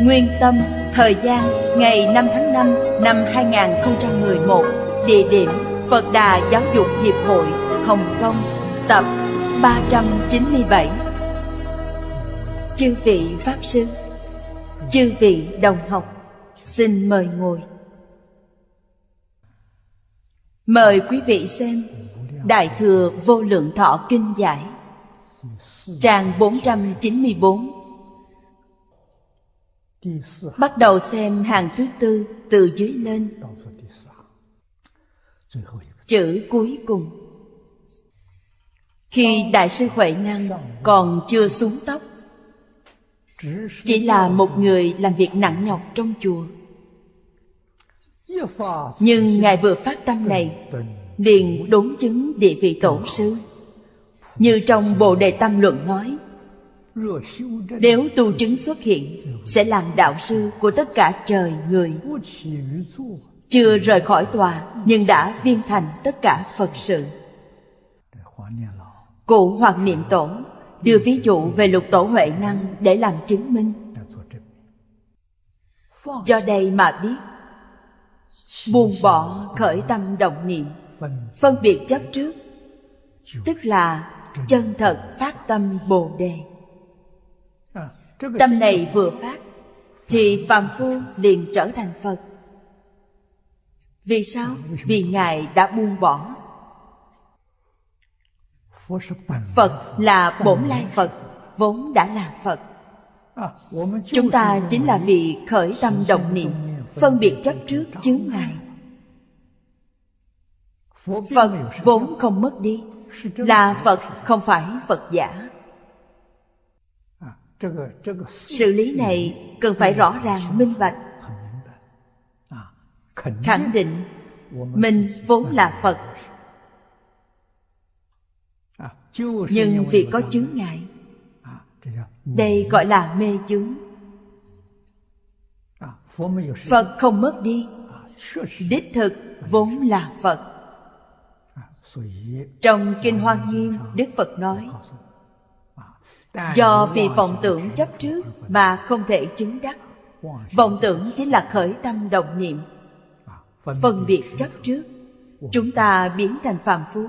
Nguyên tâm, Thời gian, Ngày 5 tháng 5 năm 2011 Địa điểm, Phật Đà Giáo dục Hiệp hội, Hồng Kông, Tập 397 Chư vị Pháp Sư, Chư vị đồng học, Xin mời ngồi. Mời quý vị xem Đại Thừa Vô Lượng Thọ Kinh Giải, Trang 494 Bắt đầu xem hàng thứ tư từ dưới lên. Chữ cuối cùng. Khi Đại sư Huệ Năng còn chưa xuống tóc Chỉ là một người làm việc nặng nhọc trong chùa. Nhưng Ngài vừa phát tâm này Liền đốn chứng địa vị tổ sư. Như trong Bồ Đề Tâm Luận nói nếu tu chứng xuất hiện, Sẽ làm đạo sư của tất cả trời người. Chưa rời khỏi tòa, Nhưng đã viên thành tất cả Phật sự. Cụ Hoàng Niệm Tổ, Đưa ví dụ về lục tổ Huệ Năng Để làm chứng minh. Do đây mà biết, buông bỏ khởi tâm động niệm, phân biệt chấp trước, tức là chân thật phát tâm bồ đề tâm này vừa phát thì phàm phu liền trở thành phật. Vì sao? Vì ngài đã buông bỏ. Phật là bổn lai phật vốn đã là phật. Chúng ta chính là vì khởi tâm động niệm phân biệt chấp trước chướng ngại. Phật vốn không mất đi là phật. không phải phật giả sự lý này cần phải rõ ràng minh bạch. khẳng định mình vốn là phật. Nhưng vì có chướng ngại. Đây gọi là mê chướng. Phật không mất đi. Đích thực vốn là phật. Trong kinh hoa nghiêm đức phật nói do vì vọng tưởng chấp trước mà không thể chứng đắc. Vọng tưởng chính là khởi tâm động niệm. Phân biệt chấp trước. chúng ta biến thành phàm phu.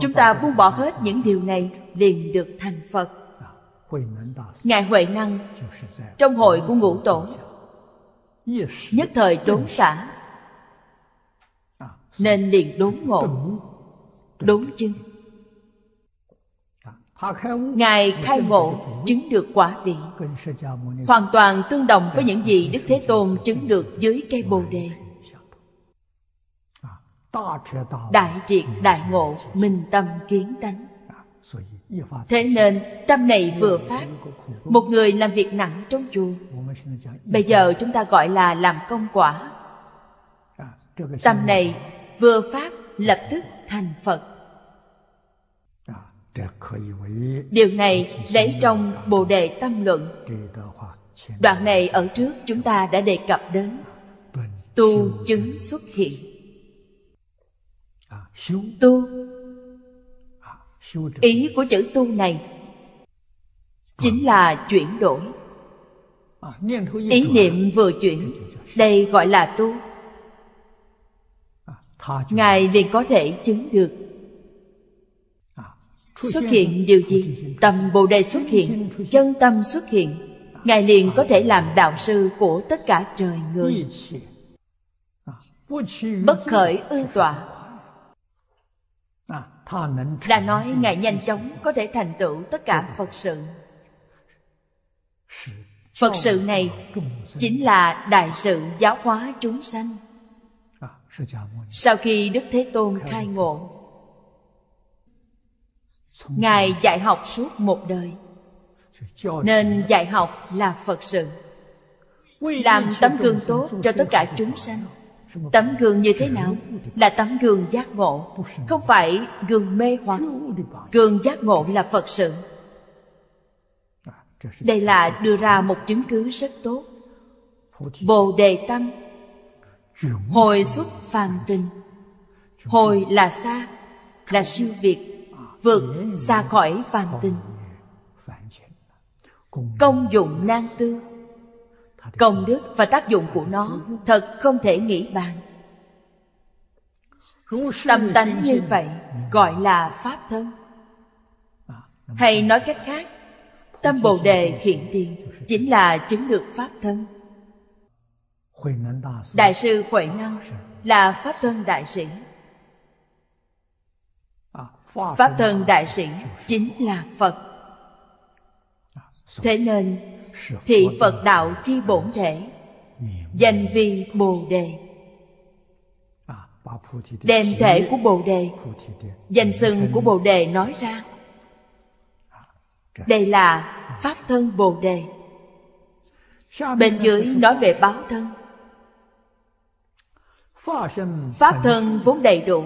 Chúng ta buông bỏ hết những điều này liền được thành phật. Ngài huệ năng trong hội của ngũ tổ nhất thời đốn xả. nên liền đốn ngộ. đốn chứng ngài khai ngộ, chứng được quả vị. Hoàn toàn tương đồng với những gì đức thế tôn chứng được dưới cây bồ đề. Đại triệt đại ngộ, minh tâm kiến tánh. Thế nên, tâm này vừa phát, một người làm việc nặng trong chùa. Bây giờ chúng ta gọi là làm công quả. Tâm này vừa phát, lập tức thành phật điều này lấy trong bồ đề tâm luận. Đoạn này ở trước chúng ta đã đề cập đến. Tu chứng xuất hiện. Tu. Ý của chữ tu này chính là chuyển đổi. Ý niệm vừa chuyển. Đây gọi là tu. Ngài liền có thể chứng được xuất hiện điều gì? Tâm bồ đề xuất hiện, chân tâm xuất hiện. Ngài liền có thể làm đạo sư của tất cả trời người. Bất khởi ư tọa là nói ngài nhanh chóng có thể thành tựu tất cả phật sự. Phật sự này chính là đại sự giáo hóa chúng sanh. Sau khi đức thế tôn khai ngộ ngài dạy học suốt một đời. Nên dạy học là phật sự. Làm tấm gương tốt cho tất cả chúng sanh. Tấm gương như thế nào? là tấm gương giác ngộ. Không phải gương mê hoặc. Gương giác ngộ là phật sự. Đây là đưa ra một chứng cứ rất tốt. Bồ đề tâm hồi xuất phàm tình. Hồi là xa là siêu việt vượt xa khỏi phàm tình. Công dụng nan tư. Công đức và tác dụng của nó thật không thể nghĩ bàn. Tâm tánh như vậy gọi là pháp thân. Hay nói cách khác, tâm bồ đề hiện tiền chính là chứng được pháp thân. Đại sư huệ năng là pháp thân đại sĩ pháp thân đại sĩ chính là phật. Thế nên, thị phật đạo chi bổn thể, danh vi bồ đề. Đem thể của bồ đề, danh xưng của bồ đề nói ra. Đây là pháp thân bồ đề. Bên dưới nói về báo thân. Pháp thân vốn đầy đủ,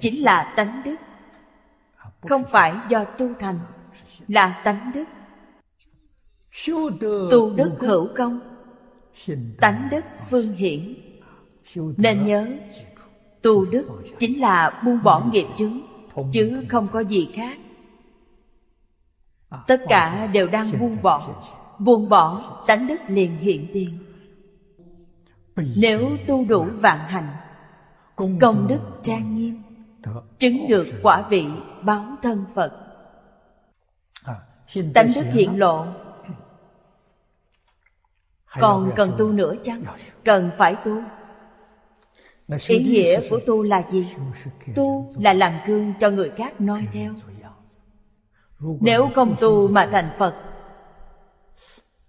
chính là tánh đức không phải do tu thành là tánh đức. Tu đức hữu công tánh đức phương hiển. Nên nhớ tu đức chính là buông bỏ nghiệp chướng chứ không có gì khác. Tất cả đều đang buông bỏ buông bỏ tánh đức liền hiện tiền. Nếu tu đủ vạn hành công đức trang nghiêm chứng được quả vị báo thân phật. Tánh đức hiện lộ. Còn cần tu nữa chăng? Cần phải tu. Ý nghĩa của tu là gì? tu là làm gương cho người khác noi theo. nếu không tu mà thành phật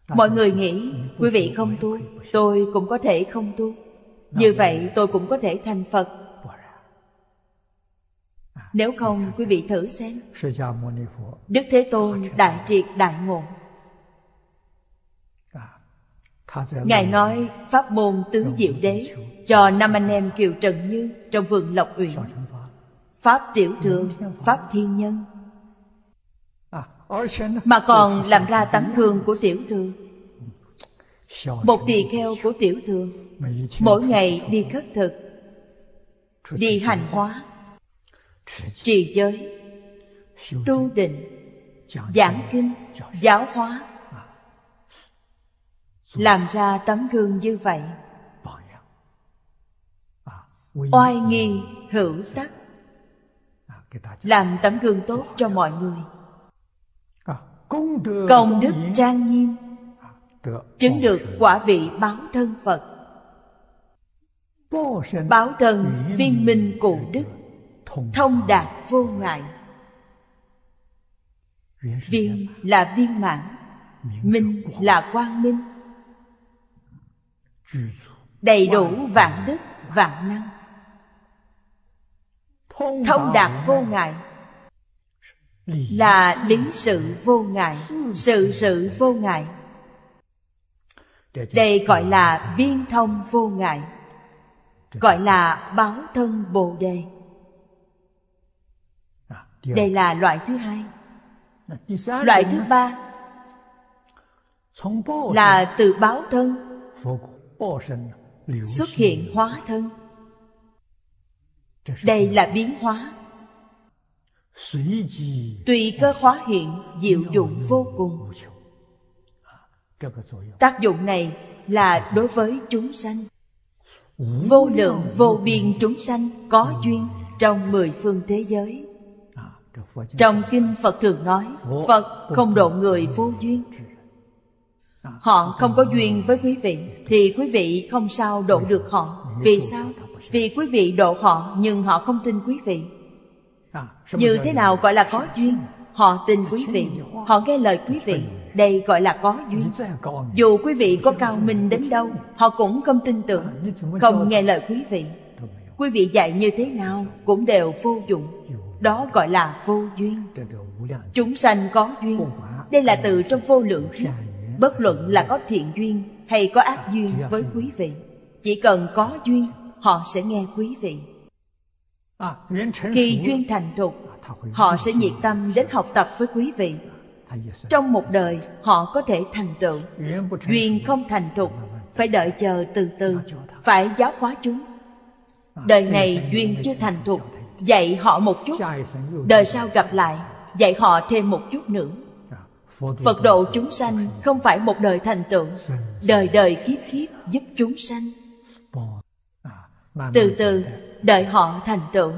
mọi người nghĩ quý vị không tu tôi cũng có thể không tu. Như vậy tôi cũng có thể thành phật nếu không quý vị thử xem. Đức thế tôn đại triệt đại ngộ. Ngài nói pháp môn tứ diệu đế Cho năm anh em Kiều Trần Như Trong vườn Lộc Uyển. Pháp tiểu thường, Pháp thiên nhân. Mà còn làm ra tấm gương của tiểu thường. Một tỳ kheo của tiểu thường. Mỗi ngày đi khất thực Đi hành hóa. Trì giới, Tu định, Giảng kinh, Giáo hóa. Làm ra tấm gương như vậy, oai nghi hữu tắc, làm tấm gương tốt cho mọi người. Công đức trang nghiêm, chứng được quả vị báo thân phật, báo thân viên minh cụ đức thông đạt vô ngại. Viên là viên mãn minh là quang minh. Đầy đủ vạn đức vạn năng. Thông đạt vô ngại. Là lý sự vô ngại sự sự vô ngại. Đây gọi là viên thông vô ngại gọi là báo thân bồ đề đây là loại thứ hai. Loại thứ ba là từ báo thân. Xuất hiện hóa thân. Đây là biến hóa. Tùy cơ hóa hiện diệu dụng vô cùng. tác dụng này là đối với chúng sanh. Vô lượng vô biên chúng sanh có duyên trong mười phương thế giới trong kinh Phật thường nói, Phật không độ người vô duyên. Họ không có duyên với quý vị, Thì quý vị không sao độ được họ. Vì sao? Vì quý vị độ họ, Nhưng họ không tin quý vị. Như thế nào gọi là có duyên? Họ tin quý vị. Họ nghe lời quý vị. Đây gọi là có duyên. Dù quý vị có cao minh đến đâu, Họ cũng không tin tưởng, Không nghe lời quý vị. Quý vị dạy như thế nào Cũng đều vô dụng đó gọi là vô duyên. Chúng sanh có duyên. Đây là từ trong vô lượng kiếp bất luận là có thiện duyên hay có ác duyên với quý vị, chỉ cần có duyên, họ sẽ nghe quý vị. Khi duyên thành thục, họ sẽ nhiệt tâm đến học tập với quý vị. Trong một đời, họ có thể thành tựu. Duyên không thành thục, phải đợi chờ từ từ, phải giáo hóa chúng. Đời này duyên chưa thành thục dạy họ một chút. Đời sau gặp lại dạy họ thêm một chút nữa. Phật độ chúng sanh không phải một đời thành tựu. Đời đời kiếp kiếp giúp chúng sanh. Từ từ đợi họ thành tựu.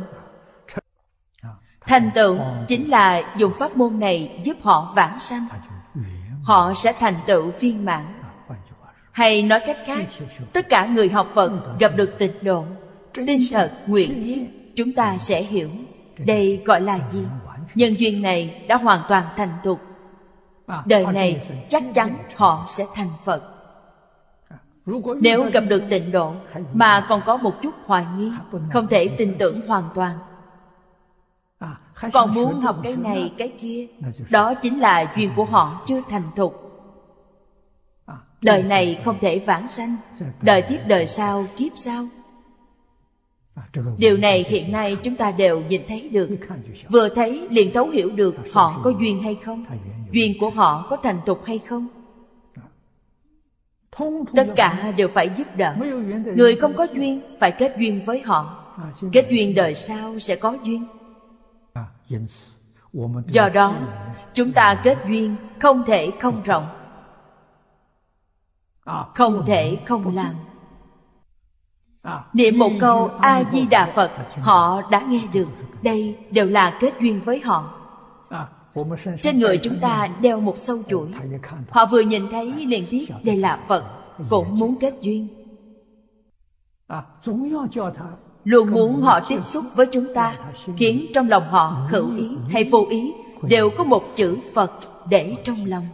Thành tựu chính là dùng pháp môn này giúp họ vãng sanh. Họ sẽ thành tựu viên mãn. Hay nói cách khác tất cả người học phật gặp được tịnh độ. Tin thật nguyện thiết chúng ta sẽ hiểu đây gọi là gì. Nhân duyên này đã hoàn toàn thành thục. Đời này chắc chắn họ sẽ thành phật. Nếu gặp được tịnh độ mà còn có một chút hoài nghi, không thể tin tưởng hoàn toàn. Còn muốn học cái này, cái kia, đó chính là duyên của họ chưa thành thục. Đời này không thể vãng sanh. Đời tiếp đời sau, kiếp sau điều này hiện nay chúng ta đều nhìn thấy được. Vừa thấy liền thấu hiểu được họ có duyên hay không, duyên của họ có thành tục hay không. Tất cả đều phải giúp đỡ. Người không có duyên phải kết duyên với họ. Kết duyên đời sau sẽ có duyên. Do đó, chúng ta kết duyên không thể không rộng. Không thể không làm niệm một câu a di đà phật, họ đã nghe được. Đây đều là kết duyên với họ. Trên người chúng ta đeo một sâu chuỗi. Họ vừa nhìn thấy liền biết đây là phật, cũng muốn kết duyên. Luôn muốn họ tiếp xúc với chúng ta, khiến trong lòng họ khẩu ý hay vô ý đều có một chữ phật để trong lòng.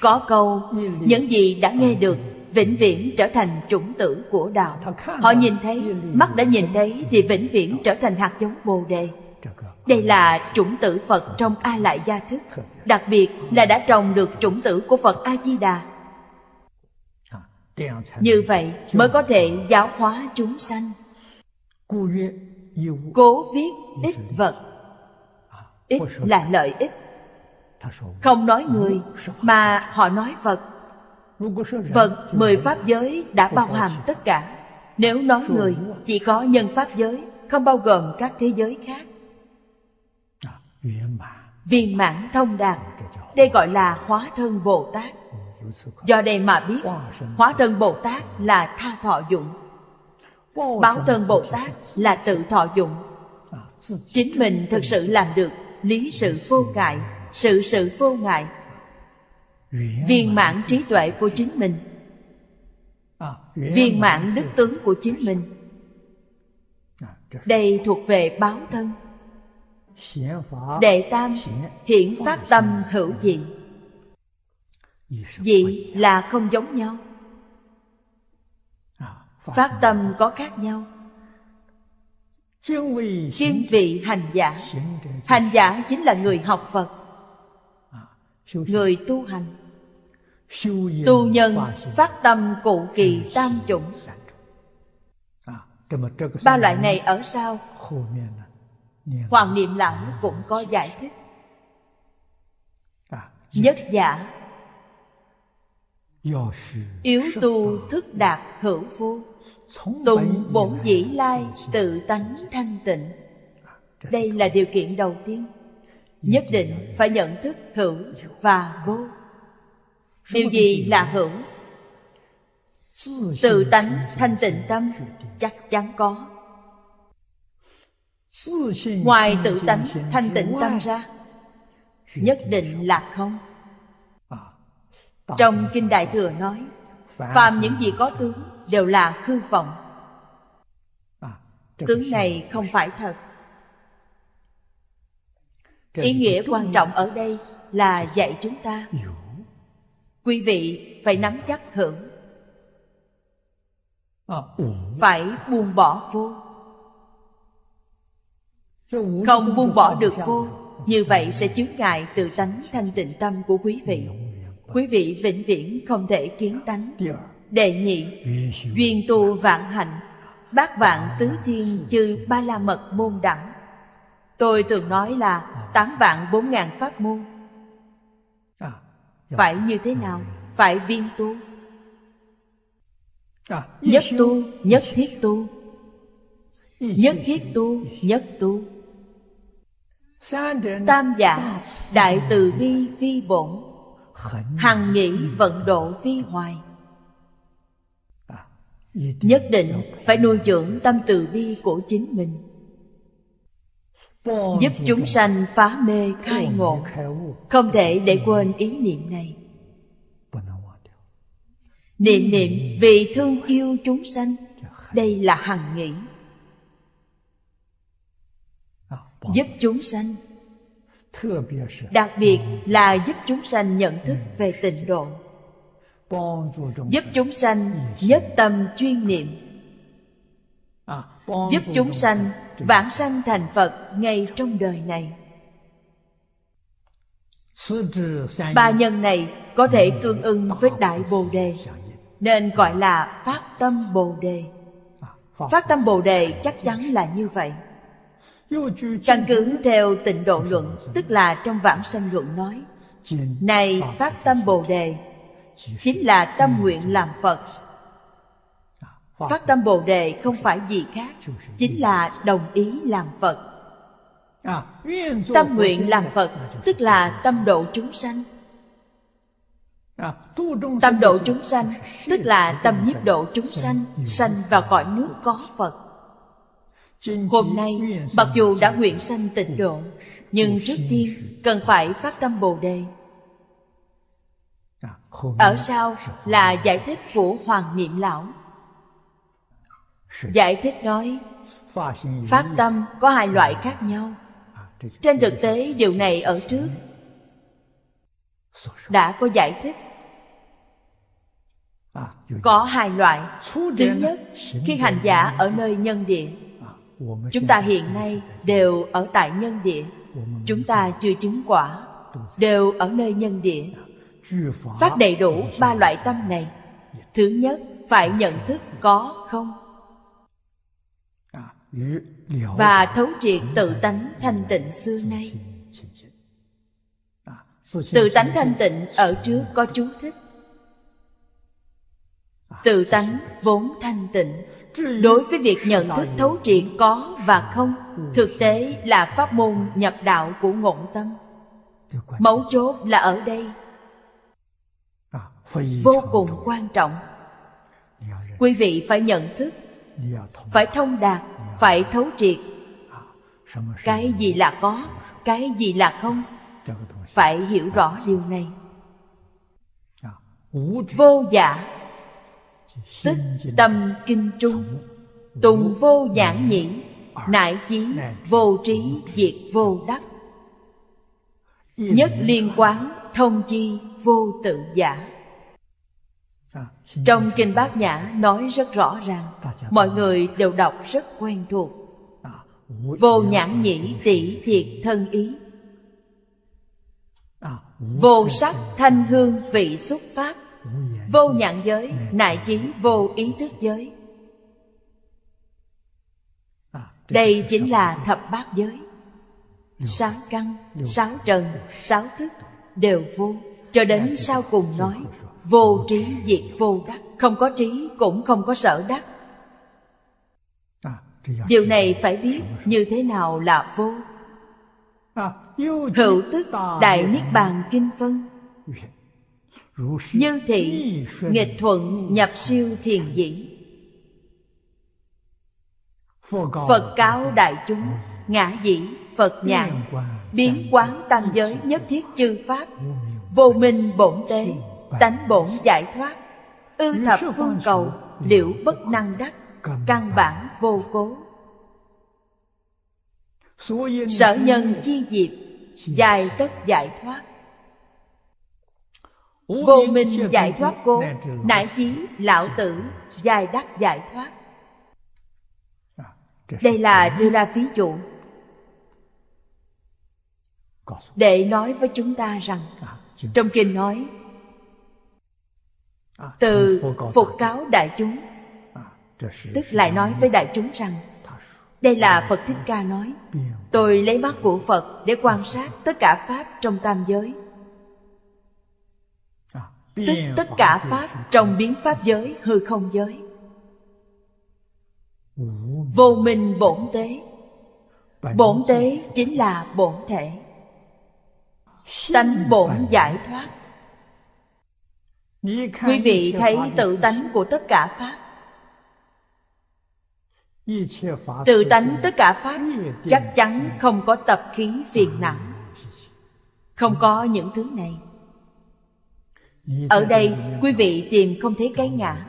Có câu, những gì đã nghe được vĩnh viễn trở thành chủng tử của đạo. Họ nhìn thấy, mắt đã nhìn thấy thì vĩnh viễn trở thành hạt giống bồ đề. Đây là chủng tử phật trong a lại gia thức. Đặc biệt là đã trồng được chủng tử của phật a di đà. Như vậy mới có thể giáo hóa chúng sanh. Cố viết ít vật. Ít là lợi ích. Không nói người, mà họ nói vật Vâng, Phật mười pháp giới đã bao hàm tất cả. Nếu nói người, chỉ có nhân pháp giới, Không bao gồm các thế giới khác. Viên mãn thông đạt, Đây gọi là hóa thân Bồ Tát. Do đây mà biết, Hóa thân Bồ Tát là tha thọ dụng. Báo thân Bồ Tát là tự thọ dụng. Chính mình thực sự làm được Lý sự vô ngại, Sự sự vô ngại viên mãn trí tuệ của chính mình. Viên mãn đức tướng của chính mình. Đây thuộc về báo thân. Đệ tam, hiển phát tâm hữu dị. Dị là không giống nhau. Phát tâm có khác nhau. Kiên vị hành giả. Hành giả chính là người học phật. Người tu hành. Tu nhân phát tâm cụ kỳ tam chủng. Ba loại này ở sau Hoàng niệm lão cũng có giải thích. Nhất giả. Yếu tu thức đạt hữu vô Tùng bổn dĩ lai tự tánh thanh tịnh. Đây là điều kiện đầu tiên. Nhất định phải nhận thức hữu và vô điều gì là hữu tự tánh thanh tịnh tâm chắc chắn có. Ngoài tự tánh thanh tịnh tâm ra nhất định là không. Trong kinh đại thừa nói phàm những gì có tướng đều là hư vọng. Tướng này không phải thật. Ý nghĩa quan trọng ở đây là dạy chúng ta Quý vị phải nắm chắc hưởng. Phải buông bỏ vô. Không buông bỏ được vô Như vậy sẽ chướng ngại tự tánh thanh tịnh tâm của quý vị. Quý vị vĩnh viễn không thể kiến tánh. Đệ nhị Duyên tu vạn hạnh. Bát vạn tứ thiên chư ba la mật môn đẳng. Tôi thường nói là tám vạn bốn ngàn pháp môn Phải như thế nào? Phải viên tu. Nhất tu, nhất thiết tu. Nhất thiết tu, nhất tu. Tam giả, đại từ bi vi bổn. Hằng nghĩ vận độ vi hoài. Nhất định phải nuôi dưỡng tâm từ bi của chính mình Giúp chúng sanh phá mê khai ngộ. Không thể để quên ý niệm này. Niệm niệm vì thương yêu chúng sanh. Đây là hằng nghĩ. Giúp chúng sanh. Đặc biệt là giúp chúng sanh nhận thức về tịnh độ. Giúp chúng sanh nhất tâm chuyên niệm Giúp chúng sanh vãng sanh thành Phật ngay trong đời này. Ba nhân này có thể tương ưng với Đại Bồ Đề Nên gọi là Phát Tâm Bồ Đề. Phát Tâm Bồ Đề chắc chắn là như vậy. Căn cứ theo tịnh độ luận Tức là trong vãng sanh luận nói Này Phát Tâm Bồ Đề Chính là tâm nguyện làm Phật Phát tâm Bồ Đề không phải gì khác Chính là đồng ý làm Phật. Tâm nguyện làm Phật Tức là tâm độ chúng sanh. Tâm độ chúng sanh Tức là tâm nhiếp độ chúng sanh Sanh vào cõi nước có Phật. Hôm nay mặc dù đã nguyện sanh tịnh độ Nhưng trước tiên cần phải phát tâm Bồ Đề. Ở sau là giải thích của Hoàng Niệm Lão Giải thích nói Phát tâm có hai loại khác nhau. Trên thực tế điều này ở trước. Đã có giải thích. Có hai loại. Thứ nhất Khi hành giả ở nơi nhân địa. Chúng ta hiện nay đều ở tại nhân địa. Chúng ta chưa chứng quả. Đều ở nơi nhân địa. Phát đầy đủ ba loại tâm này. Thứ nhất phải nhận thức có không và thấu triệt tự tánh thanh tịnh xưa nay. Tự tánh thanh tịnh ở trước có chú thích. Tự tánh vốn thanh tịnh. Đối với việc nhận thức thấu triệt có và không, thực tế là pháp môn nhập đạo của ngộ tâm. Mấu chốt là ở đây. Vô cùng quan trọng. Quý vị phải nhận thức, phải thông đạt phải thấu triệt. Cái gì là có, cái gì là không, phải hiểu rõ điều này. Vô dạ tức tâm kinh trung, tùng vô nhãn nhĩ, nại chí, vô trí, diệt vô đắc. Nhất liên quán thông chi vô tự giả trong Kinh Bát Nhã nói rất rõ ràng Mọi người đều đọc rất quen thuộc. Vô nhãn nhĩ tỷ thiệt thân ý. Vô sắc thanh hương vị xúc pháp. Vô nhãn giới nại chí vô ý thức giới. Đây chính là thập bát giới. Sáu căn, sáu trần, sáu thức Đều vô. Cho đến sau cùng nói Vô trí diệt vô đắc. Không có trí cũng không có sở đắc. Điều này phải biết như thế nào là vô. Hữu tức Đại Niết Bàn Kinh Phân Như thị Nghịch thuận nhập siêu thiền dĩ. Phật cáo đại chúng Ngã dĩ Phật nhạn. Biến quán tam giới nhất thiết chư Pháp. Vô minh bổn tế Tánh bổn giải thoát. Ư thập phương cầu Liễu bất năng đắc Căn bản vô cố. Sở nhân chi diệt Dài tất giải thoát. Vô minh giải thoát cố Nại chí lão tử Dài đắc giải thoát. Đây là đưa ra ví dụ. Để nói với chúng ta rằng Trong kinh nói Từ phục cáo đại chúng. Tức lại nói với đại chúng rằng Đây là Phật Thích Ca nói Tôi lấy mắt của Phật để quan sát tất cả Pháp trong tam giới. Tức tất cả Pháp trong biến Pháp giới, hư không giới. Vô minh bổn tế. Bổn tế chính là bổn thể. Tánh bổn giải thoát Quý vị thấy tự tánh của tất cả Pháp. Tự tánh tất cả Pháp Chắc chắn không có tập khí phiền não. Không có những thứ này. Ở đây, quý vị tìm không thấy cái ngã.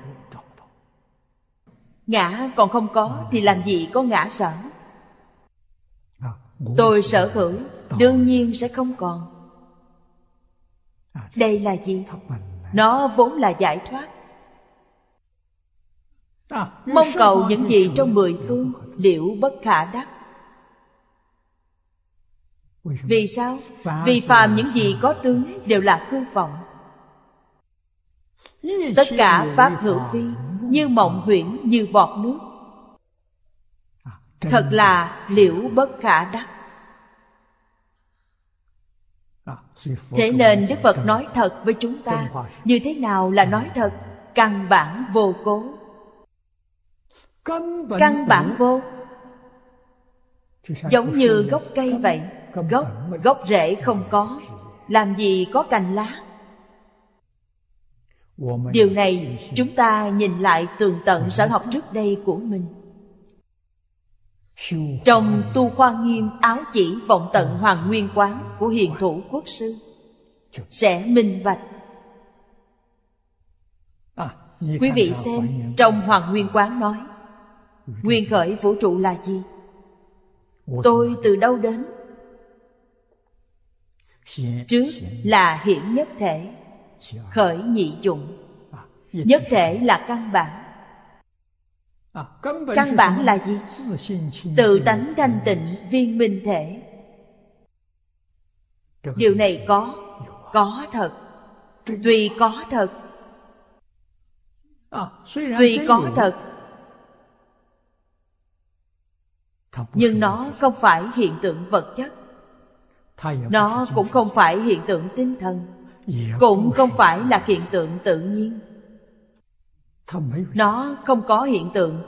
Ngã còn không có Thì làm gì có ngã sở Tôi sở hữu, Đương nhiên sẽ không còn. Đây là gì? Nó vốn là giải thoát. Mong cầu những gì trong mười phương Liệu bất khả đắc. Vì sao? Vì phàm những gì có tướng Đều là hư vọng. Tất cả Pháp hữu vi Như mộng huyễn như bọt nước. Thật là liễu bất khả đắc Thế nên Đức Phật nói thật với chúng ta. Như thế nào là nói thật? Căn bản vô cố. Căn bản vô. Giống như gốc cây vậy. Gốc, gốc rễ không có. Làm gì có cành lá? Điều này chúng ta nhìn lại tường tận sở học trước đây của mình. Trong tu khoa nghiêm, áo chỉ vọng tận hoàng nguyên quán của hiền thủ quốc sư Sẽ minh bạch Quý vị xem, trong hoàng nguyên quán nói, Nguyên khởi vũ trụ là gì? Tôi từ đâu đến? Trước là hiển nhất thể, Khởi nhị dụng Nhất thể là căn bản Căn bản là gì? Tự tánh thanh tịnh viên minh thể. Điều này có Có thật. Tuy có thật. Tuy có thật. Nhưng nó không phải hiện tượng vật chất. Nó cũng không phải hiện tượng tinh thần. Cũng không phải là hiện tượng tự nhiên. Nó không có hiện tượng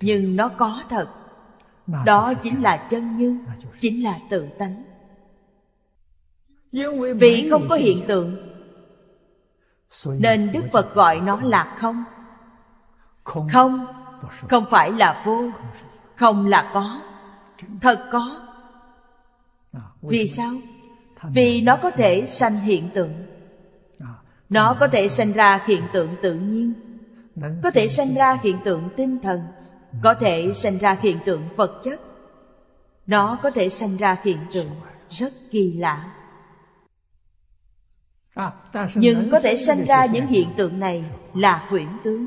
Nhưng nó có thật. Đó chính là chân như Chính là tự tánh. Vì không có hiện tượng Nên Đức Phật gọi nó là không. Không Không phải là vô. không là có. Thật có. Vì sao? Vì nó có thể sanh hiện tượng. Nó có thể sanh ra hiện tượng tự nhiên Có thể sanh ra hiện tượng tinh thần Có thể sanh ra hiện tượng vật chất. Nó có thể sanh ra hiện tượng rất kỳ lạ. Nhưng có thể sanh ra những hiện tượng này là huyễn tướng.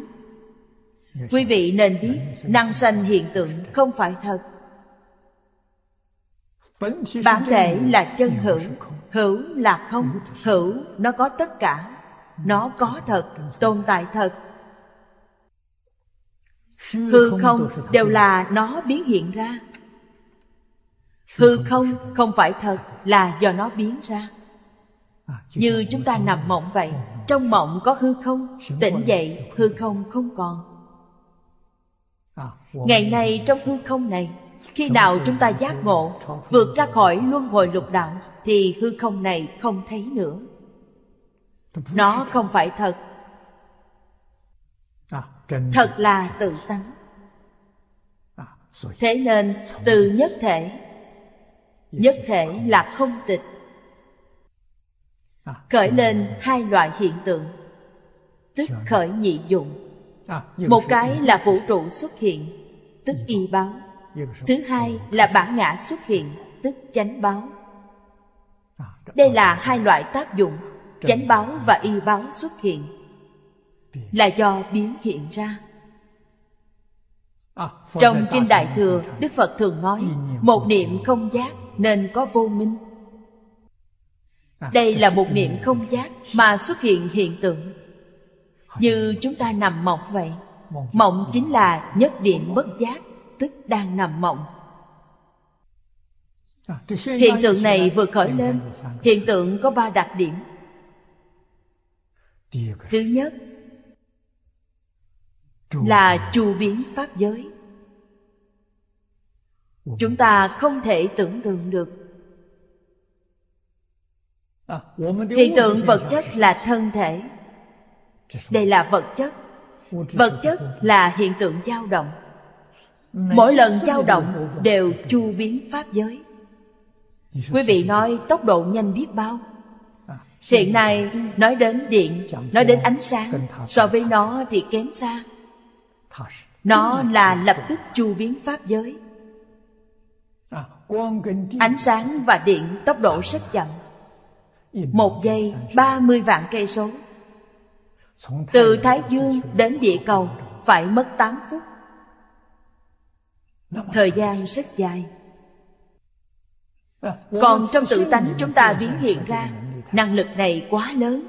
Quý vị nên biết năng sanh hiện tượng không phải thật. Bản thể là chân hữu Hữu là không Hữu nó có tất cả. Nó có thật, tồn tại thật Hư không đều là nó biến hiện ra. Hư không không phải thật là do nó biến ra. Như chúng ta nằm mộng vậy, Trong mộng có hư không, Tỉnh dậy, hư không không còn. Ngày nay trong hư không này, Khi nào chúng ta giác ngộ, Vượt ra khỏi luân hồi lục đạo, Thì hư không này không thấy nữa. Nó không phải thật Thật là tự tánh. Thế nên từ nhất thể Nhất thể là không tịch. Khởi lên hai loại hiện tượng Tức khởi nhị dụng. Một cái là vũ trụ xuất hiện tức y báo. Thứ hai là bản ngã xuất hiện Tức chánh báo. Đây là hai loại tác dụng Chánh báo và y báo xuất hiện là do biến hiện ra. Trong kinh đại thừa đức phật thường nói một niệm không giác nên có vô minh. Đây là một niệm không giác mà xuất hiện hiện tượng. Như chúng ta nằm mộng vậy. Mộng chính là nhất điểm bất giác tức đang nằm mộng. Hiện tượng này vừa khởi lên hiện tượng có ba đặc điểm. Thứ nhất là chu biến pháp giới. Chúng ta không thể tưởng tượng được. Hiện tượng vật chất là thân thể. Đây là vật chất. Vật chất là hiện tượng dao động. Mỗi lần dao động đều chu biến pháp giới. Quý vị nói tốc độ nhanh biết bao. Hiện nay nói đến điện nói đến ánh sáng. so với nó thì kém xa nó là lập tức chu biến pháp giới. Ánh sáng và điện tốc độ rất chậm. Một giây 30 vạn cây số. Từ Thái Dương đến địa cầu Phải mất tám phút. Thời gian rất dài. Còn trong tự tánh chúng ta biến hiện ra Năng lực này quá lớn.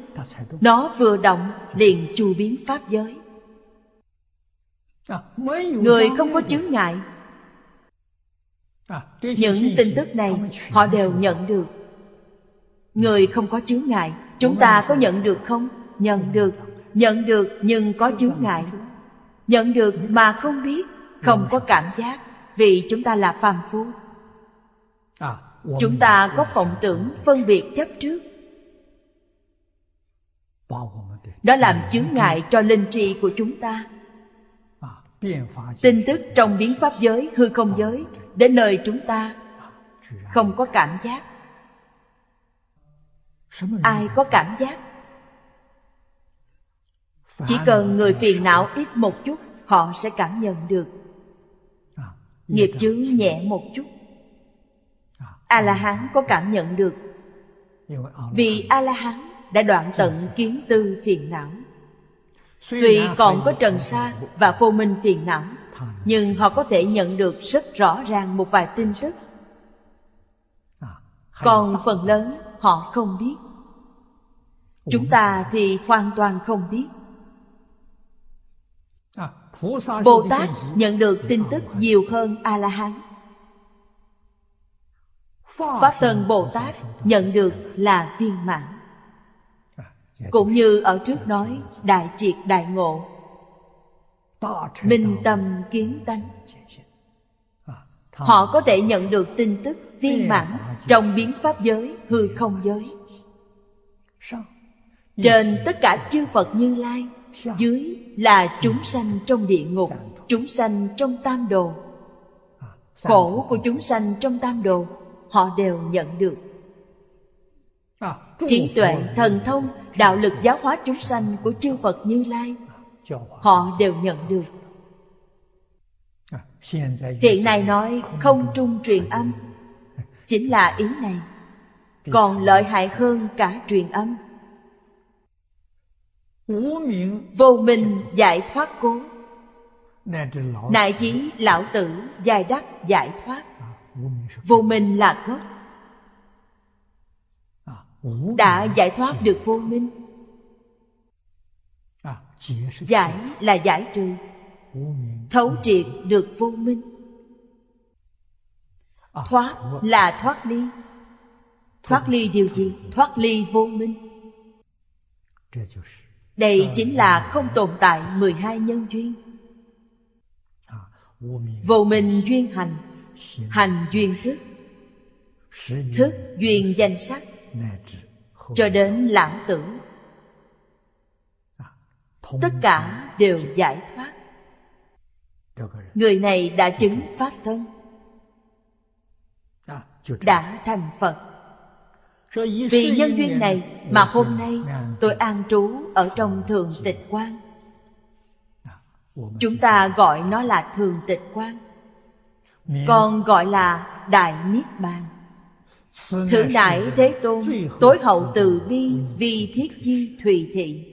Nó vừa động liền chu biến pháp giới người không có chứng ngại. Những tin tức này họ đều nhận được. Người không có chướng ngại. Chúng ta có nhận được không? Nhận được. Nhận được nhưng có chướng ngại. nhận được mà không biết không có cảm giác vì chúng ta là phàm phu. Chúng ta có vọng tưởng phân biệt chấp trước. Đó làm chướng ngại cho linh tri của chúng ta tin tức trong biến pháp giới hư không giới đến nơi chúng ta không có cảm giác. Ai có cảm giác? Chỉ cần người phiền não ít một chút họ sẽ cảm nhận được. Nghiệp chướng nhẹ một chút. A la hán có cảm nhận được. Vì a la hán đã đoạn tận kiến tư phiền não. Tuy còn có trần sa và vô minh phiền não Nhưng họ có thể nhận được rất rõ ràng một vài tin tức. Còn phần lớn họ không biết. Chúng ta thì hoàn toàn không biết. Bồ Tát nhận được tin tức nhiều hơn A-la-hán. Pháp Tân Bồ Tát nhận được là viên mãn cũng như ở trước nói đại triệt đại ngộ. Minh tâm kiến tánh. Họ có thể nhận được tin tức viên mãn trong biến pháp giới hư không giới. Trên tất cả chư phật như lai dưới là chúng sanh trong địa ngục chúng sanh trong tam đồ. Khổ của chúng sanh trong tam đồ họ đều nhận được. Trí tuệ thần thông đạo lực giáo hóa chúng sanh của chư Phật Như Lai, họ đều nhận được. Hiện nay nói không trung truyền âm, chính là ý này. Còn lợi hại hơn cả truyền âm. Vô minh giải thoát cố nại chí lão tử giải đắc giải thoát. Vô minh là gốc đã giải thoát được vô minh. Giải là giải trừ. Thấu triệt được vô minh. Thoát là thoát ly. Thoát ly điều gì? Thoát ly vô minh. Đây chính là không tồn tại 12 nhân duyên. Vô minh duyên hành Hành duyên thức. Thức duyên danh sắc cho đến lãng tử. Tất cả đều giải thoát. Người này đã chứng pháp thân. Đã thành phật. Vì nhân duyên này mà hôm nay tôi an trú ở trong thường tịch quan. Chúng ta gọi nó là thường tịch quan. Còn gọi là đại niết bàn. Thượng Đại Thế Tôn Tối hậu từ bi vì thiết chi thùy thị.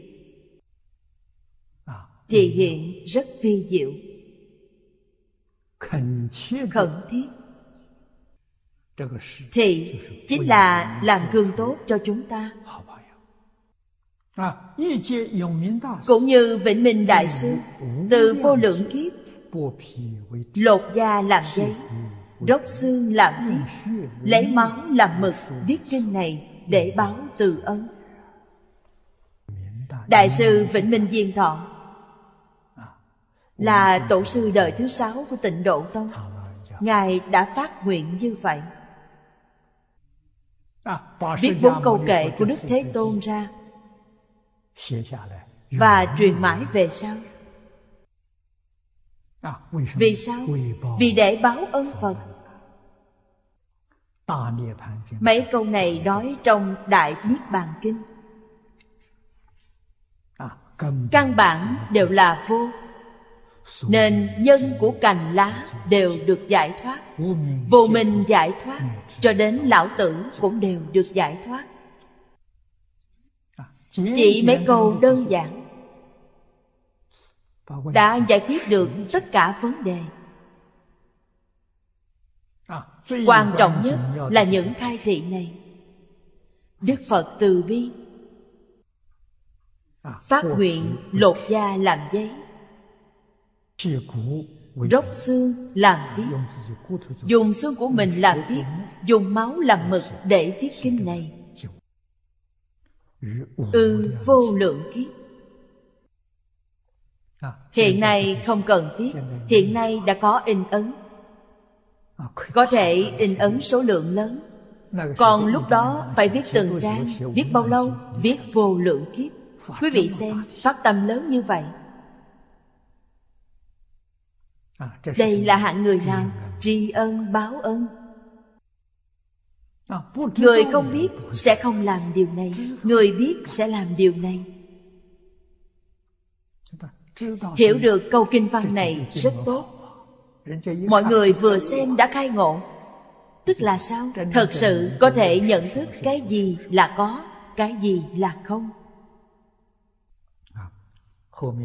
Thị hiện rất vi diệu. Khẩn thiết Thị chính là làm gương tốt cho chúng ta. Cũng như Vĩnh Minh Đại Sư Từ vô lượng kiếp Lột da làm giấy róc xương làm thiết lấy máu làm mực, viết kinh này để báo từ ân. Đại sư vĩnh minh diên thọ. Là tổ sư đời thứ sáu của tịnh độ tông. Ngài đã phát nguyện như vậy. Viết bốn câu kệ của đức thế tôn ra. Và truyền mãi về sau. Vì sao? Vì để báo ơn phật. Mấy câu này nói trong Đại Niết Bàn Kinh. Căn bản đều là vô. Nên nhân của cành lá đều được giải thoát. Vô minh giải thoát. Cho đến lão tử cũng đều được giải thoát. Chỉ mấy câu đơn giản Đã giải quyết được tất cả vấn đề quan trọng nhất là những khai thị này. Đức phật từ bi. Phát nguyện lột da làm giấy. Rốc xương làm viết. dùng. Xương của mình làm viết. dùng máu làm mực để viết kinh này. ư ừ, vô lượng kiếp. Hiện nay không cần viết. Hiện nay đã có in ấn có thể in ấn số lượng lớn. Còn lúc đó phải viết từng trang viết bao lâu viết vô lượng kiếp. Quý vị xem phát tâm lớn như vậy. Đây là hạng người nào? tri ân báo ân. Người không biết sẽ không làm điều này. Người biết sẽ làm điều này. Hiểu được câu kinh văn này rất tốt mọi người vừa xem đã khai ngộ. Tức là sao? Thật sự có thể nhận thức cái gì là có, cái gì là không?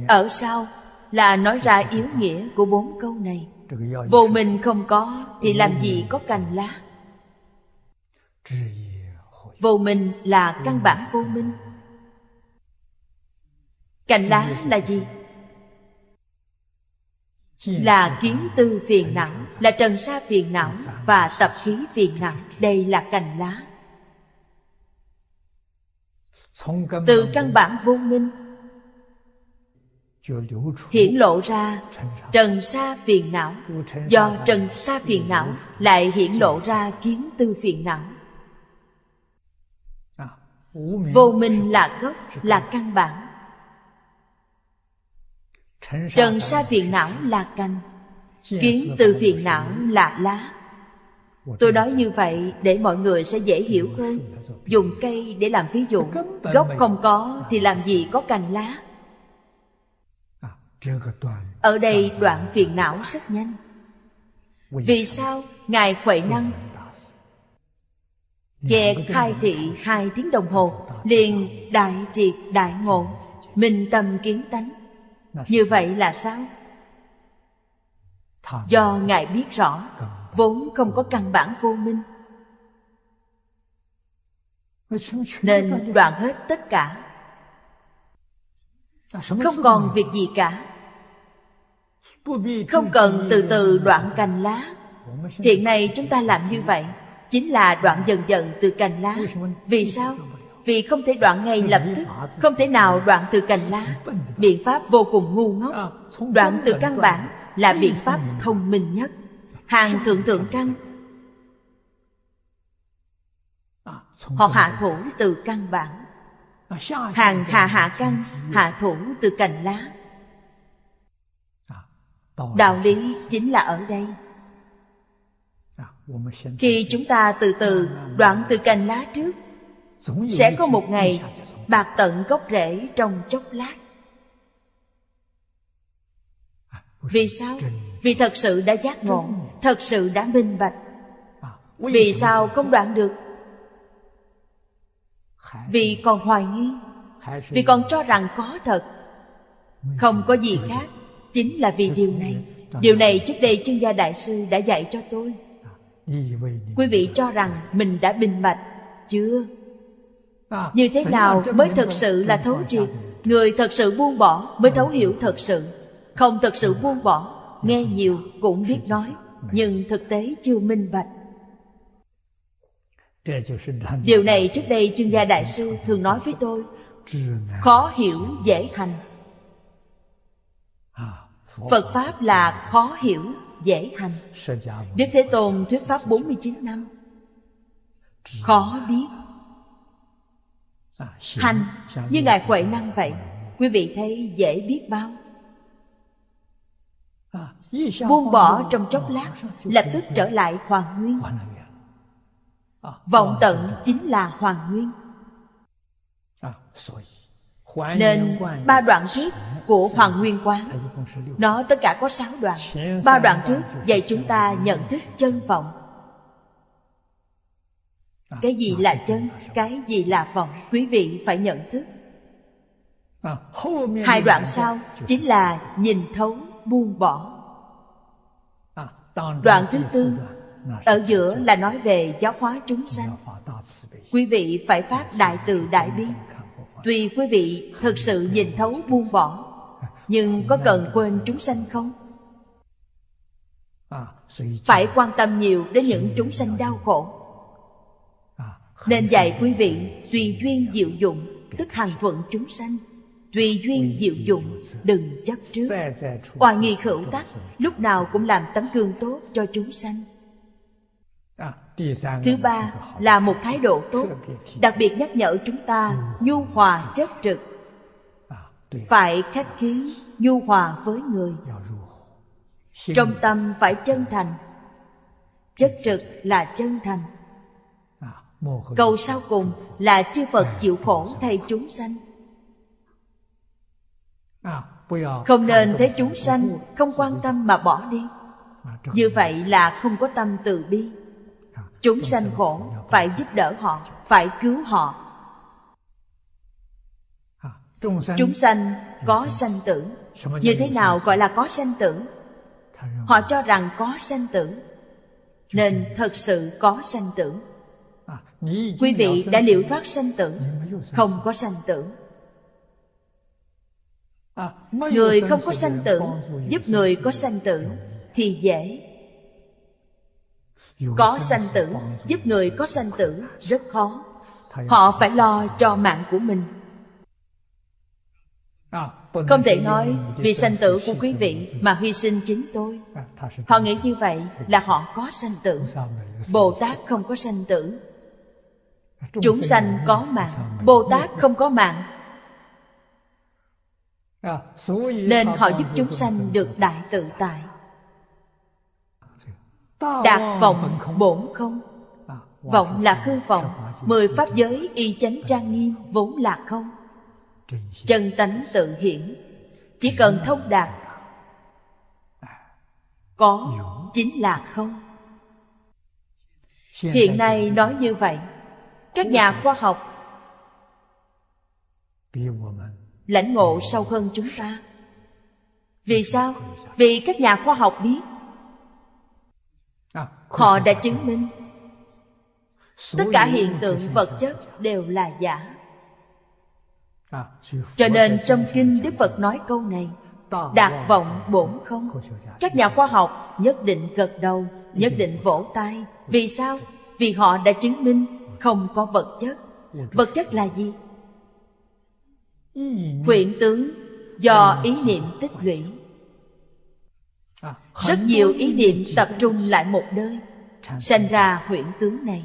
Ở sau là nói ra ý nghĩa của bốn câu này. Vô minh không có thì làm gì có cành lá? Vô minh là căn bản vô minh. Cành lá là gì? là kiến tư phiền não là trần sa phiền não và tập khí phiền não đây là cành lá. Từ căn bản vô minh, hiển lộ ra trần sa phiền não. Do trần sa phiền não lại hiển lộ ra kiến tư phiền não vô minh là gốc, là căn bản. Trần sa phiền não là cành. Kiến từ phiền não là lá. Tôi nói như vậy để mọi người sẽ dễ hiểu hơn. Dùng cây để làm ví dụ. Gốc không có thì làm gì có cành lá. Ở đây đoạn phiền não rất nhanh. Vì sao Ngài Huệ Năng? Nghe khai thị hai tiếng đồng hồ Liền đại triệt đại ngộ. Minh tâm kiến tánh. Như vậy là sao? Do Ngài biết rõ, Vốn không có căn bản vô minh. Nên đoạn hết tất cả. Không còn việc gì cả. Không cần từ từ đoạn cành lá. Hiện nay chúng ta làm như vậy Chính là đoạn dần dần từ cành lá. Vì sao? vì không thể đoạn ngay lập tức, không thể nào đoạn từ cành lá. Biện pháp vô cùng ngu ngốc. Đoạn từ căn bản là biện pháp thông minh nhất. Hàng thượng thượng căn họ hạ thủ từ căn bản. Hàng hạ hạ căn, hạ thủ từ cành lá. Đạo lý chính là ở đây. Khi chúng ta từ từ đoạn từ cành lá trước sẽ có một ngày bạc tận gốc rễ trong chốc lát. Vì sao? vì thật sự đã giác ngộ thật sự đã minh bạch. Vì sao không đoạn được? Vì còn hoài nghi vì còn cho rằng có thật. Không có gì khác chính là vì điều này. điều này trước đây chuyên gia đại sư đã dạy cho tôi. Quý vị cho rằng mình đã bình bạch chưa? như thế nào mới thật sự là thấu triệt? người thật sự buông bỏ mới thấu hiểu thật sự. Không thật sự buông bỏ nghe nhiều cũng biết nói nhưng thực tế chưa minh bạch. Điều này trước đây chương gia đại sư thường nói với tôi. Khó hiểu dễ hành. Phật pháp là khó hiểu dễ hành. Đức thế tôn thuyết pháp 49 năm. Khó biết. Hành như Ngài Huệ Năng vậy Quý vị thấy dễ biết bao. Buông bỏ trong chốc lát Lập tức trở lại hoàn nguyên. Vọng tận chính là hoàn nguyên. Nên ba đoạn trước của Hoàng Nguyên Quán Nó tất cả có sáu đoạn. Ba đoạn trước dạy chúng ta nhận thức chân vọng cái gì là chân cái gì là vọng? Quý vị phải nhận thức. Hai đoạn sau chính là nhìn thấu buông bỏ. Đoạn thứ tư ở giữa là nói về giáo hóa chúng sanh. Quý vị phải phát đại từ đại bi. tuy quý vị thực sự nhìn thấu buông bỏ nhưng có cần quên chúng sanh không? Phải quan tâm nhiều đến những chúng sanh đau khổ. Nên dạy quý vị tùy duyên diệu dụng Tức hàng thuận chúng sanh. Tùy duyên diệu dụng Đừng chấp trước. Hòa nghi khẩu tắc Lúc nào cũng làm tấm gương tốt cho chúng sanh. Thứ ba là một thái độ tốt Đặc biệt nhắc nhở chúng ta Nhu hòa chất trực. Phải khách khí Nhu hòa với người. Trong tâm phải chân thành. Chất trực là chân thành. Cầu sau cùng là chư Phật chịu khổ thay chúng sanh. Không nên thấy chúng sanh không quan tâm mà bỏ đi. Như vậy là không có tâm từ bi. Chúng sanh khổ phải giúp đỡ họ, phải cứu họ. Chúng sanh có sanh tử. Như thế nào gọi là có sanh tử? Họ cho rằng có sanh tử. Nên thật sự có sanh tử. Quý vị đã liệu thoát sanh tử? Không có sanh tử. Người không có sanh tử Giúp người có sanh tử Thì dễ. Có sanh tử Giúp người có sanh tử Rất khó. Họ phải lo cho mạng của mình. Không thể nói Vì sanh tử của quý vị Mà hy sinh chính tôi. Họ nghĩ như vậy là họ có sanh tử. Bồ Tát không có sanh tử. Chúng sanh có mạng Bồ Tát không có mạng. Nên họ giúp chúng sanh được đại tự tại. Đạt vọng bổn không? Vọng là hư vọng Mười pháp giới y chánh trang nghiêm Vốn là không. Chân tánh tự hiển Chỉ cần thông đạt Có chính là không. Hiện nay nói như vậy các nhà khoa học lãnh ngộ sâu hơn chúng ta. Vì sao? Vì các nhà khoa học biết. Họ đã chứng minh. Tất cả hiện tượng vật chất đều là giả. Cho nên trong kinh đức phật nói câu này, đạt vọng bổn không? Các nhà khoa học nhất định gật đầu, nhất định vỗ tay. Vì sao? Vì họ đã chứng minh không có vật chất. Vật chất là gì? Quyện tướng do ý niệm tích lũy. Rất nhiều ý niệm tập trung lại một nơi sanh ra huyễn tướng này.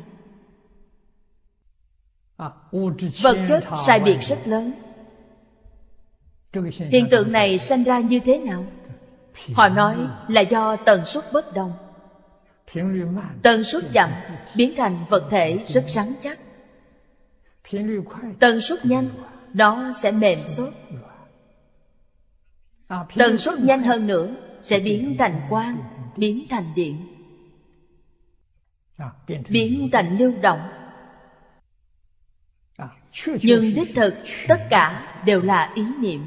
Vật chất sai biệt rất lớn. Hiện tượng này sanh ra như thế nào? Họ nói là do tần suất bất đồng. Tần suất chậm biến thành vật thể rất rắn chắc. Tần suất nhanh nó sẽ mềm xốp. Tần suất nhanh hơn nữa sẽ biến thành quang, biến thành điện. À, biến thành lưu động. À, Nhưng đích thực tất cả đều là ý niệm.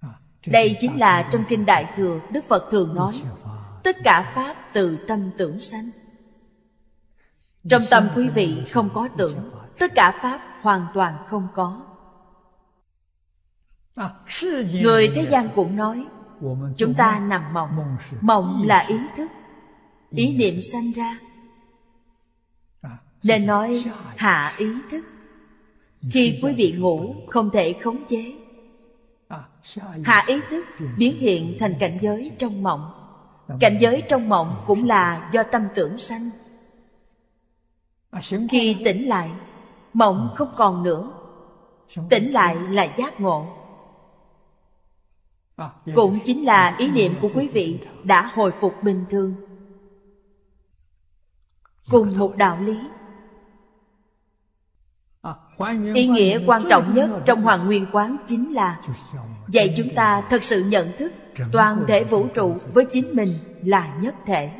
À, Đây chính là trong Kinh Đại Thừa Đức Phật thường nói tất cả pháp từ tâm tưởng sanh. Trong tâm quý vị không có tưởng, tất cả pháp hoàn toàn không có. Người thế gian cũng nói, chúng ta nằm mộng. Mộng là ý thức, ý niệm sanh ra. Nên nói hạ ý thức. Khi quý vị ngủ, không thể khống chế. Hạ ý thức biến hiện thành cảnh giới trong mộng cảnh giới trong mộng cũng là do tâm tưởng sanh. Khi tỉnh lại mộng không còn nữa. Tỉnh lại là giác ngộ. Cũng chính là ý niệm của quý vị đã hồi phục bình thường. Cùng một đạo lý. Ý nghĩa quan trọng nhất trong hoàng nguyên quán chính là dạy chúng ta thật sự nhận thức toàn thể vũ trụ với chính mình là nhất thể.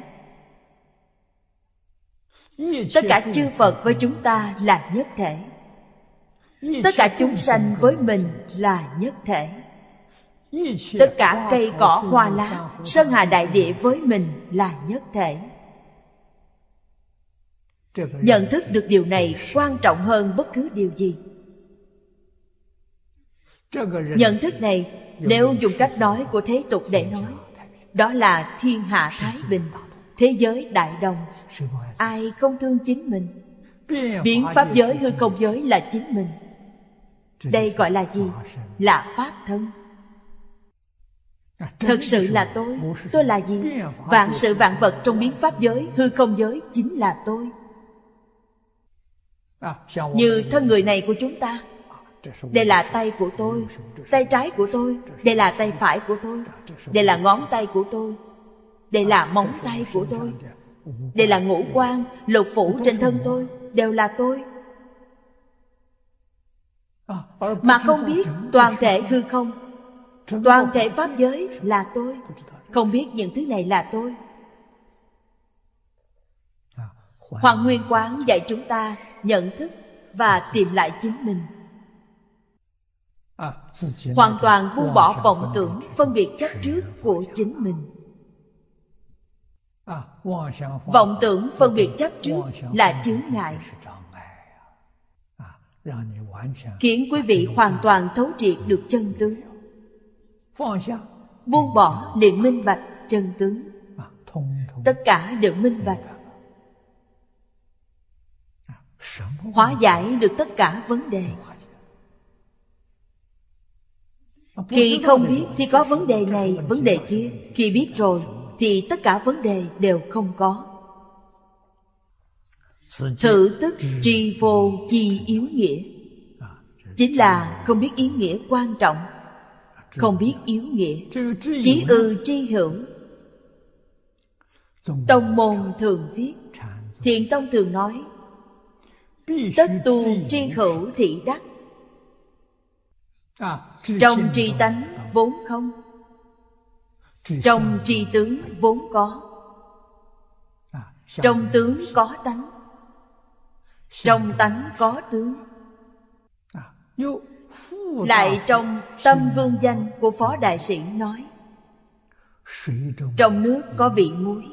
Tất cả chư phật với chúng ta là nhất thể. Tất cả chúng sanh với mình là nhất thể. Tất cả cây cỏ hoa lá sơn hà đại địa với mình là nhất thể. Nhận thức được điều này quan trọng hơn bất cứ điều gì. Nhận thức này nếu dùng cách nói của thế tục để nói, đó là thiên hạ thái bình, thế giới đại đồng. Ai không thương chính mình? Biến pháp giới hư không giới là chính mình. Đây gọi là gì? Là pháp thân. Thật sự là tôi. Tôi là gì? Vạn sự vạn vật trong biến pháp giới, hư không giới chính là tôi. Như thân người này của chúng ta đây là tay của tôi, Tay trái của tôi, Đây là tay phải của tôi, Đây là ngón tay của tôi, Đây là móng tay của tôi, Đây là ngũ quan, Lục phủ trên thân tôi, Đều là tôi. Mà không biết toàn thể hư không, Toàn thể pháp giới là tôi, Không biết những thứ này là tôi. Hoàng Nguyên Quán dạy chúng ta nhận thức và tìm lại chính mình hoàn toàn buông bỏ vọng tưởng phân biệt chấp trước của chính mình. Vọng tưởng phân biệt chấp trước là chướng ngại. khiến quý vị hoàn toàn thấu triệt được chân tướng. Buông bỏ liền minh bạch chân tướng. Tất cả đều minh bạch. Hóa giải được tất cả vấn đề. Khi không biết thì có vấn đề này, vấn đề kia. Khi biết rồi thì tất cả vấn đề đều không có. Thử tức tri vô chi yếu nghĩa. Chính là không biết ý nghĩa quan trọng Không biết yếu nghĩa. Chí ư tri hữu Tông môn thường viết Thiện Tông thường nói Tất tu tri hữu thị đắc trong tri tánh vốn không. Trong tri tướng vốn có. Trong tướng có tánh. Trong tánh có tướng. Lại trong tâm vương danh của phó đại sĩ nói, trong nước có vị muối.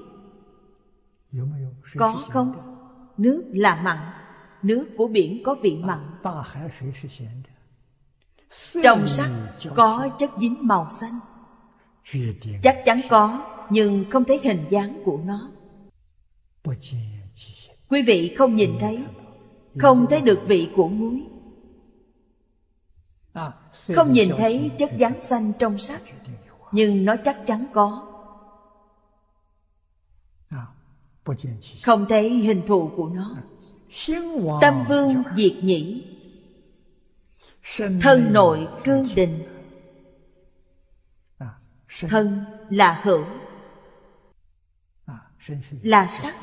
Có không? Nước là mặn. Nước của biển có vị mặn trong sắc có chất dính màu xanh. Chắc chắn có, nhưng không thấy hình dáng của nó. Quý vị không nhìn thấy, không thấy được vị của muối. Không nhìn thấy chất dáng xanh trong sắc, nhưng nó chắc chắn có. Không thấy hình thù của nó. Tâm vương diệt nhĩ thân nội cương định. Thân là hữu. Là sắc.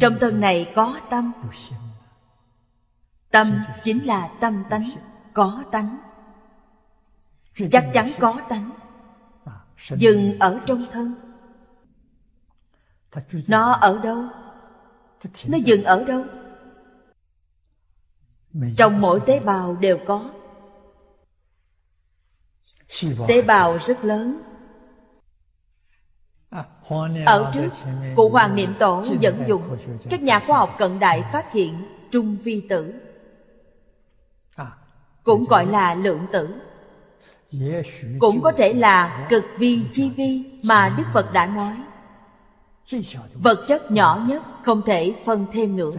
Trong thân này có tâm. Tâm chính là tâm tánh có tánh. Chắc chắn có tánh. Dừng ở trong thân. Nó ở đâu? Nó dừng ở đâu? trong mỗi tế bào đều có. Tế bào rất lớn. Ở trước cụ hoàng niệm tổ dẫn dùng các nhà khoa học cận đại phát hiện trung vi tử. Cũng gọi là lượng tử. Cũng có thể là cực vi chi vi mà đức phật đã nói. Vật chất nhỏ nhất không thể phân thêm nữa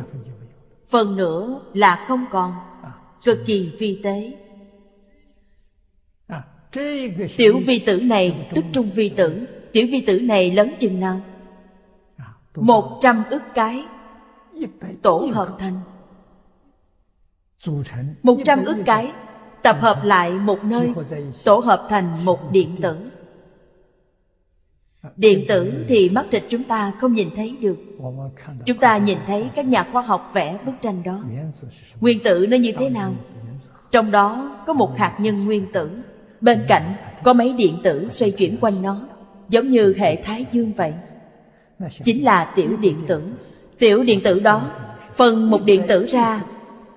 phần nữa là không còn. Cực kỳ vi tế. Tiểu vi tử này tức trung vi tử tiểu vi tử này lớn chừng nào? Một trăm ức cái. Tổ hợp thành. Một trăm ức cái tập hợp lại một nơi tổ hợp thành một điện tử. Điện tử thì mắt thịt chúng ta không nhìn thấy được. Chúng ta nhìn thấy các nhà khoa học vẽ bức tranh đó. Nguyên tử nó như thế nào? Trong đó có một hạt nhân nguyên tử. Bên cạnh có mấy điện tử xoay chuyển quanh nó, Giống như hệ thái dương vậy. Chính là tiểu điện tử. Tiểu điện tử đó Phân một điện tử ra,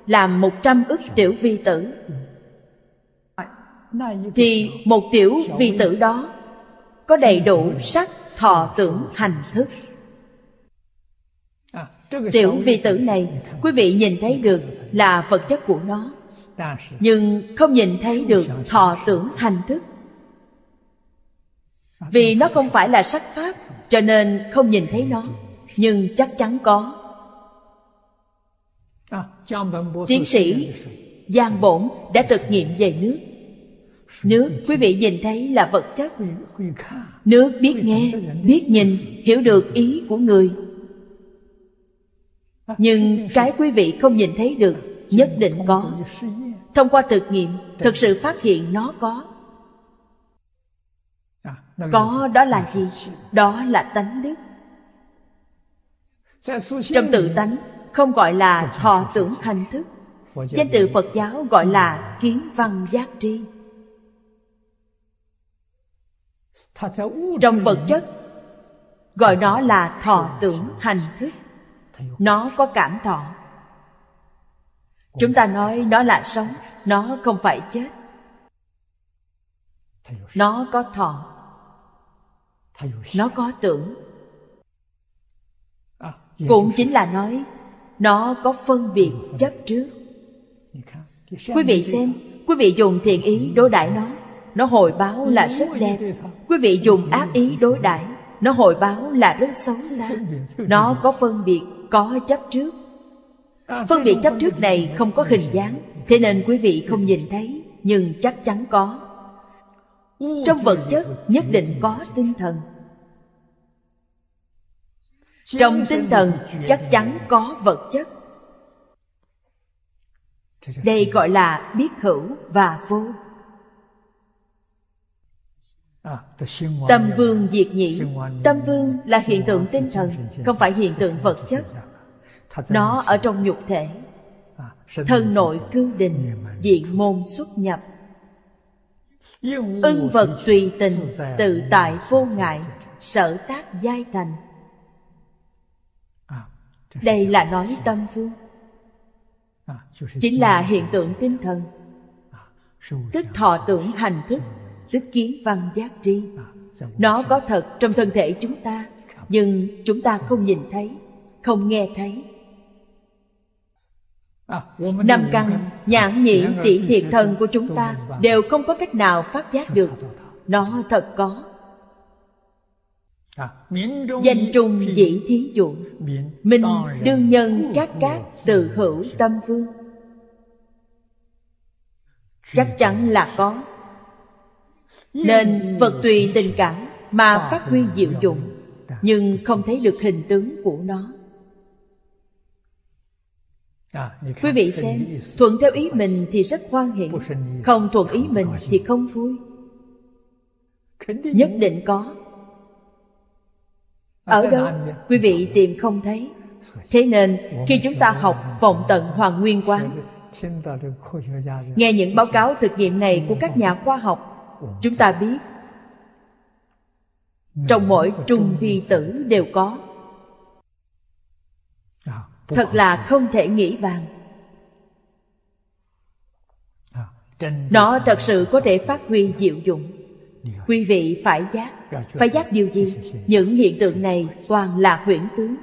Làm một trăm ức tiểu vi tử. Thì một tiểu vi tử đó có đầy đủ sắc, thọ, tưởng, hành, thức. Tiểu vi tử này Quý vị nhìn thấy được là vật chất của nó Nhưng không nhìn thấy được thọ tưởng hành thức. Vì nó không phải là sắc pháp Cho nên không nhìn thấy nó Nhưng chắc chắn có. Tiến sĩ Giang Bổn đã thực nghiệm về nước Nước quý vị nhìn thấy là vật chất. Nước biết nghe, biết nhìn, hiểu được ý của người. Nhưng cái quý vị không nhìn thấy được Nhất định có. Thông qua thực nghiệm Thực sự phát hiện nó có. Có đó là gì? Đó là tánh đức. Trong tự tánh Không gọi là thọ tưởng hành thức. Danh từ Phật giáo gọi là kiến văn giác tri. Trong vật chất Gọi nó là thọ tưởng hành thức. Nó có cảm thọ. Chúng ta nói nó là sống Nó không phải chết. Nó có thọ. Nó có tưởng. Cũng chính là nói Nó có phân biệt chấp trước. Quý vị xem Quý vị dùng thiện ý đối đãi nó nó hồi báo là rất đẹp. Quý vị dùng ác ý đối đãi. Nó hồi báo là rất xấu xa. Nó có phân biệt, có chấp trước. Phân biệt chấp trước này không có hình dáng. Thế nên quý vị không nhìn thấy Nhưng chắc chắn có. Trong vật chất nhất định có tinh thần. Trong tinh thần chắc chắn có vật chất. Đây gọi là biết hữu và vô. Tâm vương diệt nhị. Tâm vương là hiện tượng tinh thần Không phải hiện tượng vật chất. Nó ở trong nhục thể. Thân nội cư định Diện môn xuất nhập. Ưng vật tùy tình Tự tại vô ngại Sở tác giai thành. Đây là nói tâm vương. Chính là hiện tượng tinh thần. Tức thọ tưởng hành thức Tức kiến văn giác tri. Nó có thật trong thân thể chúng ta Nhưng chúng ta không nhìn thấy Không nghe thấy. Năm căn, nhãn nhĩ, tỷ thiệt thân của chúng ta Đều không có cách nào phát giác được. Nó thật có. Danh trung dĩ thí dụ. Minh đương nhân các cát từ hữu tâm vương. Chắc chắn là có nên vật tùy tình cảm Mà phát huy diệu dụng, Nhưng không thấy được hình tướng của nó. Quý vị xem, Thuận theo ý mình thì rất hoan hỷ, Không thuận ý mình thì không vui. Nhất định có. Ở đâu quý vị tìm không thấy. Thế nên, khi chúng ta học vọng tận hoàng nguyên quán, Nghe những báo cáo thực nghiệm này của các nhà khoa học Chúng ta biết, Trong mỗi trung vi tử đều có. Thật là không thể nghĩ bàn. Nó thật sự có thể phát huy diệu dụng. Quý vị phải giác. Phải giác điều gì? Những hiện tượng này toàn là huyễn tướng.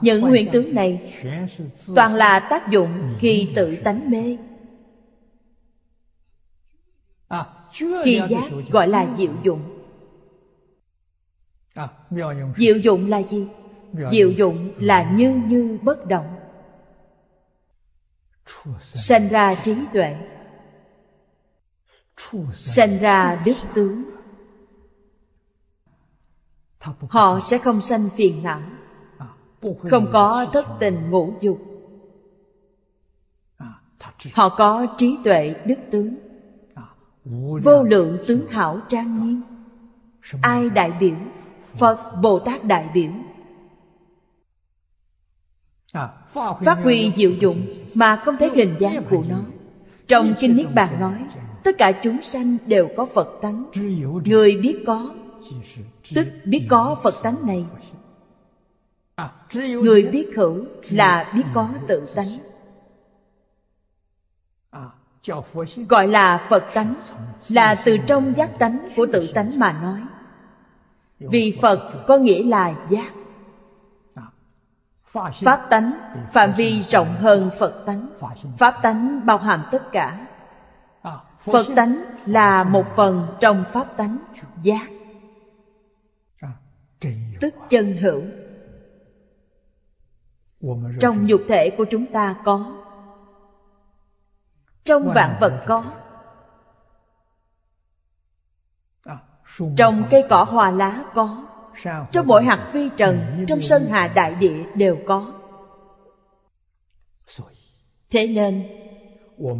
Những huyễn tướng này Toàn là tác dụng khi tự tánh mê. Khi giác gọi là diệu dụng. Diệu dụng là gì? Diệu dụng là như như bất động. Sanh ra trí tuệ. Sanh ra đức tướng. Họ sẽ không sanh phiền não. Không có thất tình ngũ dục. Họ có trí tuệ đức tướng Vô lượng tướng hảo trang nghiêm. Ai đại biểu? Phật Bồ Tát đại biểu. Phát huy diệu dụng Mà không thấy hình dáng của nó. Trong Kinh Niết Bàn nói Tất cả chúng sanh đều có Phật tánh. Người biết có Tức biết có Phật tánh này. Người biết hữu là biết có tự tánh Gọi là Phật tánh, Là từ trong giác tánh của tự tánh mà nói. Vì Phật có nghĩa là giác. Pháp tánh, phạm vi rộng hơn Phật tánh. Pháp tánh bao hàm tất cả. Phật tánh là một phần trong Pháp tánh, giác. Tức chân hữu. Trong nhục thể của chúng ta có trong vạn vật có. Trong cây cỏ hoa lá có. Trong mỗi hạt vi trần Trong sơn hà đại địa đều có. Thế nên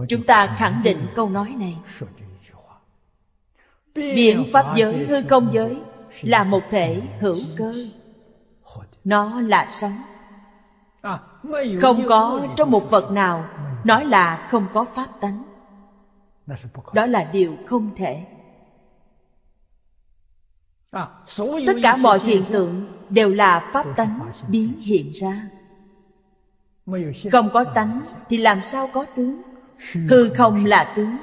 Chúng ta khẳng định câu nói này. Biện pháp giới, hư không giới Là một thể hữu cơ. Nó là sống. Không có trong một vật nào Nói là không có pháp tánh. Đó là điều không thể. Tất cả mọi hiện tượng Đều là pháp tánh biến hiện ra. Không có tánh Thì làm sao có tướng? Hư không là tướng.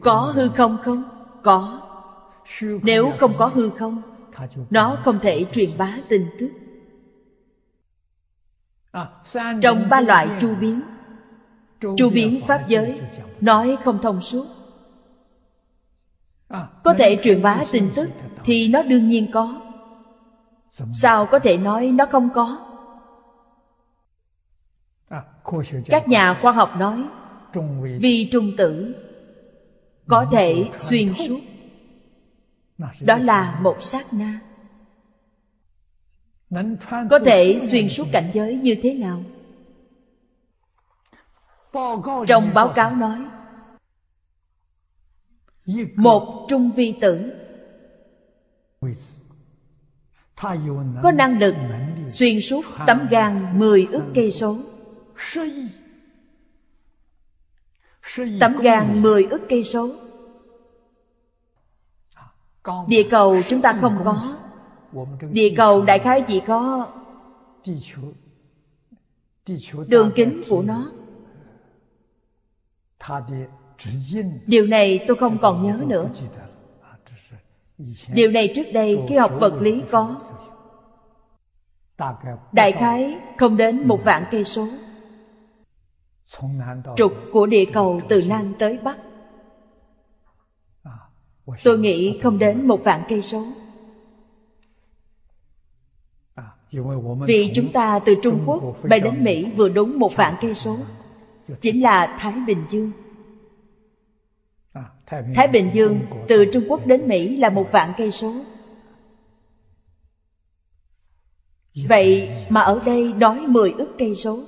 Có hư không không? Có. Nếu không có hư không Nó không thể truyền bá tin tức. Trong ba loại chu biến Chu biến pháp giới, Nói không thông suốt. Có thể truyền bá tin tức Thì nó đương nhiên có. Sao có thể nói nó không có? Các nhà khoa học nói, vì trung tử có thể xuyên suốt. Đó là một sát na. Có thể xuyên suốt cảnh giới như thế nào? Trong báo cáo nói, một trung vi tử có năng lực xuyên suốt tấm gan 10 ức cây số. Tấm gan 10 ức cây số. Địa cầu chúng ta không có. Địa cầu đại khái chỉ có Đường kính của nó. Điều này tôi không còn nhớ nữa. Điều này trước đây khi học vật lý có. Đại khái không đến một vạn cây số. trục của địa cầu từ Nam tới Bắc. Tôi nghĩ không đến một vạn cây số. Vì chúng ta từ Trung Quốc bay đến Mỹ vừa đúng một vạn cây số Chính là Thái Bình Dương. Thái Bình Dương từ Trung Quốc đến Mỹ là một vạn cây số. Vậy mà ở đây đói 10 ức cây số.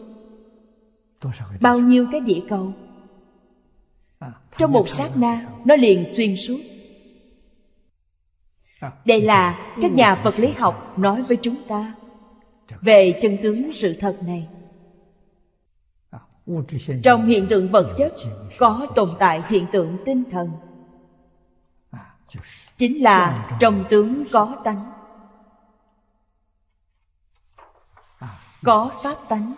Bao nhiêu cái địa cầu? Trong một sát na Nó liền xuyên suốt. Đây là các nhà vật lý học nói với chúng ta Về chân tướng sự thật này Trong hiện tượng vật chất Có tồn tại hiện tượng tinh thần. Chính là trong tướng có tánh. Có pháp tánh.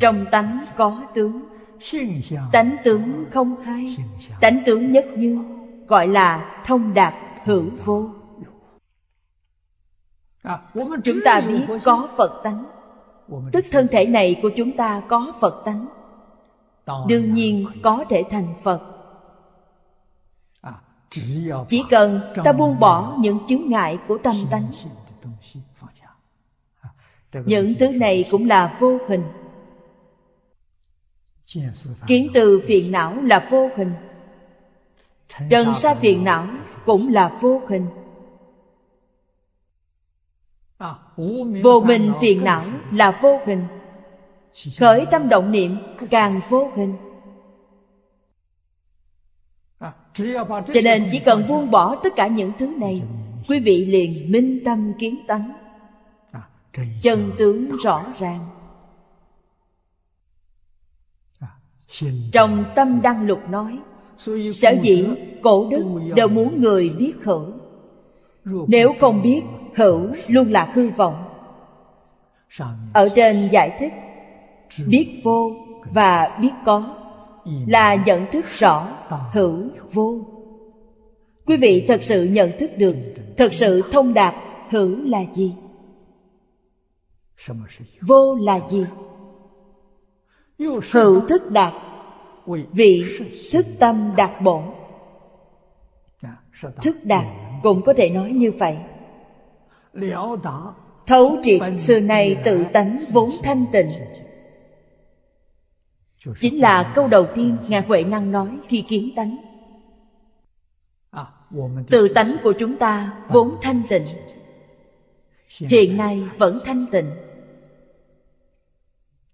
Trong tánh có tướng. Tánh tướng không hai. Tánh tướng nhất như gọi là thông đạt hữu vô. Chúng ta biết có phật tánh tức thân thể này của chúng ta có phật tánh. đương nhiên có thể thành phật. Chỉ cần ta buông bỏ những chướng ngại của tâm tánh. những thứ này cũng là vô hình. Kiến từ phiền não là vô hình. Trần sa phiền não cũng là vô hình vô minh phiền não là vô hình. Khởi tâm động niệm càng vô hình. Cho nên chỉ cần buông bỏ tất cả những thứ này quý vị liền minh tâm kiến tánh. Chân tướng rõ ràng. Trong tâm đăng lục nói sở dĩ cổ đức đều muốn người biết hữu nếu không biết hữu luôn là hư vọng. Ở trên giải thích, biết vô và biết có là nhận thức rõ hữu vô. Quý vị thật sự nhận thức được, thật sự thông đạt hữu là gì? Vô là gì? Hữu thức đạt, vị thức tâm đạt bổn. Thức đạt cũng có thể nói như vậy thấu triệt xưa nay tự tánh vốn thanh tịnh. Chính là câu đầu tiên ngài huệ năng nói khi kiến tánh. Tự tánh của chúng ta vốn thanh tịnh. Hiện nay vẫn thanh tịnh.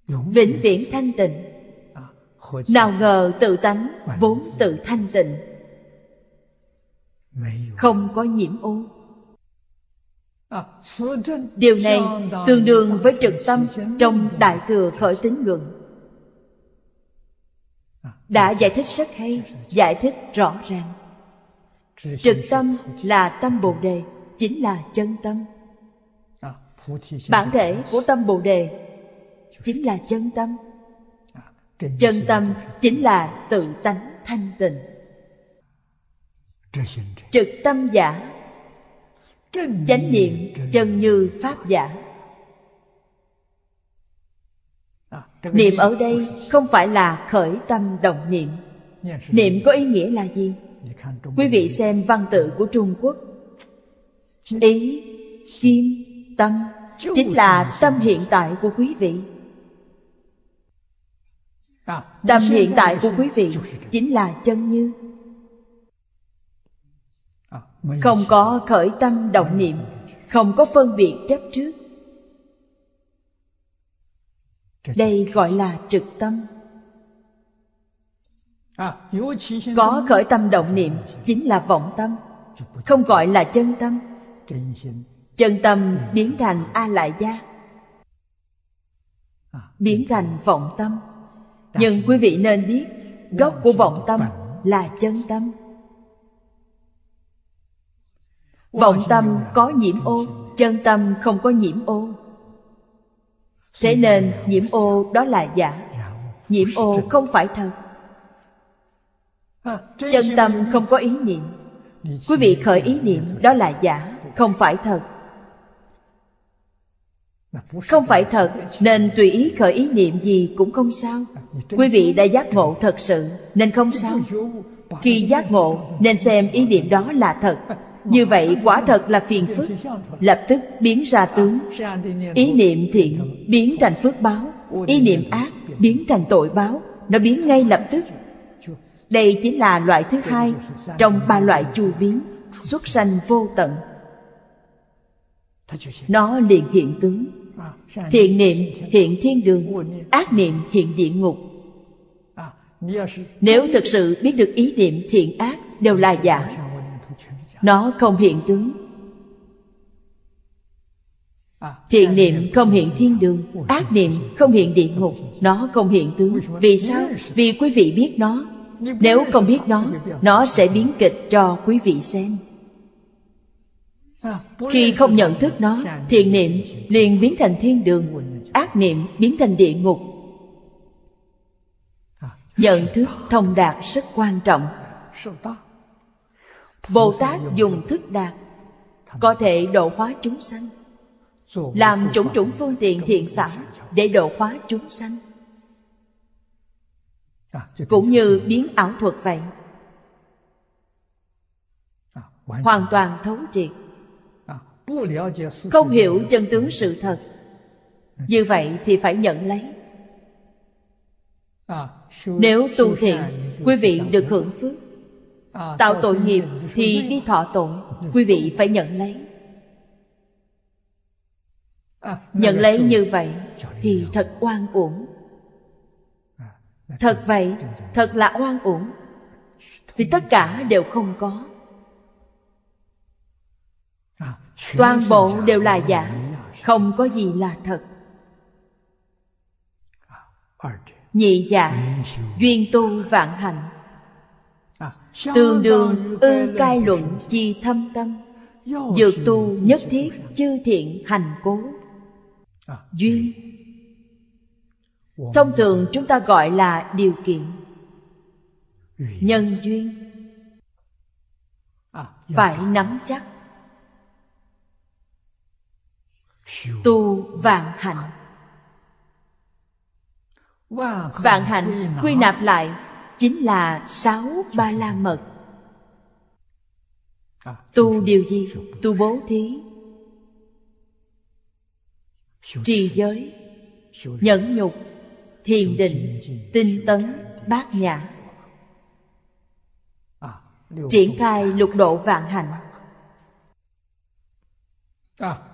Vĩnh viễn thanh tịnh. Nào ngờ tự tánh vốn tự thanh tịnh. Không có nhiễm ô điều này tương đương với trực tâm trong đại thừa khởi tín luận. Đã giải thích rất hay giải thích rõ ràng. Trực tâm là tâm bồ đề chính là chân tâm. Bản thể của tâm bồ đề chính là chân tâm. Chân tâm chính là tự tánh thanh tịnh. Trực tâm giả chánh niệm chân như pháp giả. Niệm ở đây không phải là khởi tâm động niệm. Niệm có ý nghĩa là gì? Quý vị xem văn tự của trung quốc. Ý, kim, tâm, chính là tâm hiện tại của quý vị. Tâm hiện tại của quý vị chính là chân như không có khởi tâm động niệm không có phân biệt chấp trước. Đây gọi là trực tâm. Có khởi tâm động niệm chính là vọng tâm không gọi là chân tâm. Chân tâm biến thành a lại gia biến thành vọng tâm. Nhưng quý vị nên biết gốc của vọng tâm là chân tâm vọng tâm có nhiễm ô, chân tâm không có nhiễm ô. Thế nên nhiễm ô đó là giả. Nhiễm ô không phải thật. Chân tâm không có ý niệm. Quý vị khởi ý niệm đó là giả, không phải thật. Không phải thật, nên tùy ý khởi ý niệm gì cũng không sao. Quý vị đã giác ngộ thật sự, nên không sao. Khi giác ngộ, nên xem ý niệm đó là thật như vậy quả thật là phiền phức. Lập tức biến ra tướng. Ý niệm thiện biến thành phước báo. Ý niệm ác biến thành tội báo. Nó biến ngay lập tức. Đây chính là loại thứ hai trong ba loại chu biến xuất sanh vô tận. Nó liền hiện tướng. Thiện niệm hiện thiên đường, ác niệm hiện địa ngục. Nếu thực sự biết được ý niệm thiện ác, đều là giả nó không hiện tướng. Thiện niệm không hiện thiên đường ác niệm không hiện địa ngục nó không hiện tướng. Vì sao? Vì quý vị biết nó. Nếu không biết nó nó sẽ biến kịch cho quý vị xem. Khi không nhận thức nó Thiện niệm liền biến thành thiên đường Ác niệm biến thành địa ngục. Nhận thức thông đạt rất quan trọng Bồ Tát dùng thức đạt Có thể độ hóa chúng sanh, Làm chủng chủng phương tiện thiện xảo Để độ hóa chúng sanh. Cũng như biến ảo thuật vậy, Hoàn toàn thấu triệt, Không hiểu chân tướng sự thật. Như vậy thì phải nhận lấy. Nếu tu thiện, Quý vị được hưởng phước. Tạo tội nghiệp thì đi thọ tội Quý vị phải nhận lấy. Nhận lấy như vậy Thì thật oan uổng. Thật vậy Thật là oan uổng. Vì tất cả đều không có. Toàn bộ đều là giả. Không có gì là thật. Nhị giả Duyên tu vạn hành Tương đương ư cai luận chi thâm tâm. Dược tu nhất thiết chư thiện hành cố. Duyên. Thông thường chúng ta gọi là điều kiện. Nhân duyên. Phải nắm chắc. Tu vạn hạnh. Vạn hạnh quy nạp lại Chính là sáu ba la mật. Tu điều gì? Tu bố thí. Trì giới. Nhẫn nhục. Thiền định. Tinh tấn. Bát nhã. Triển khai lục độ vạn hạnh.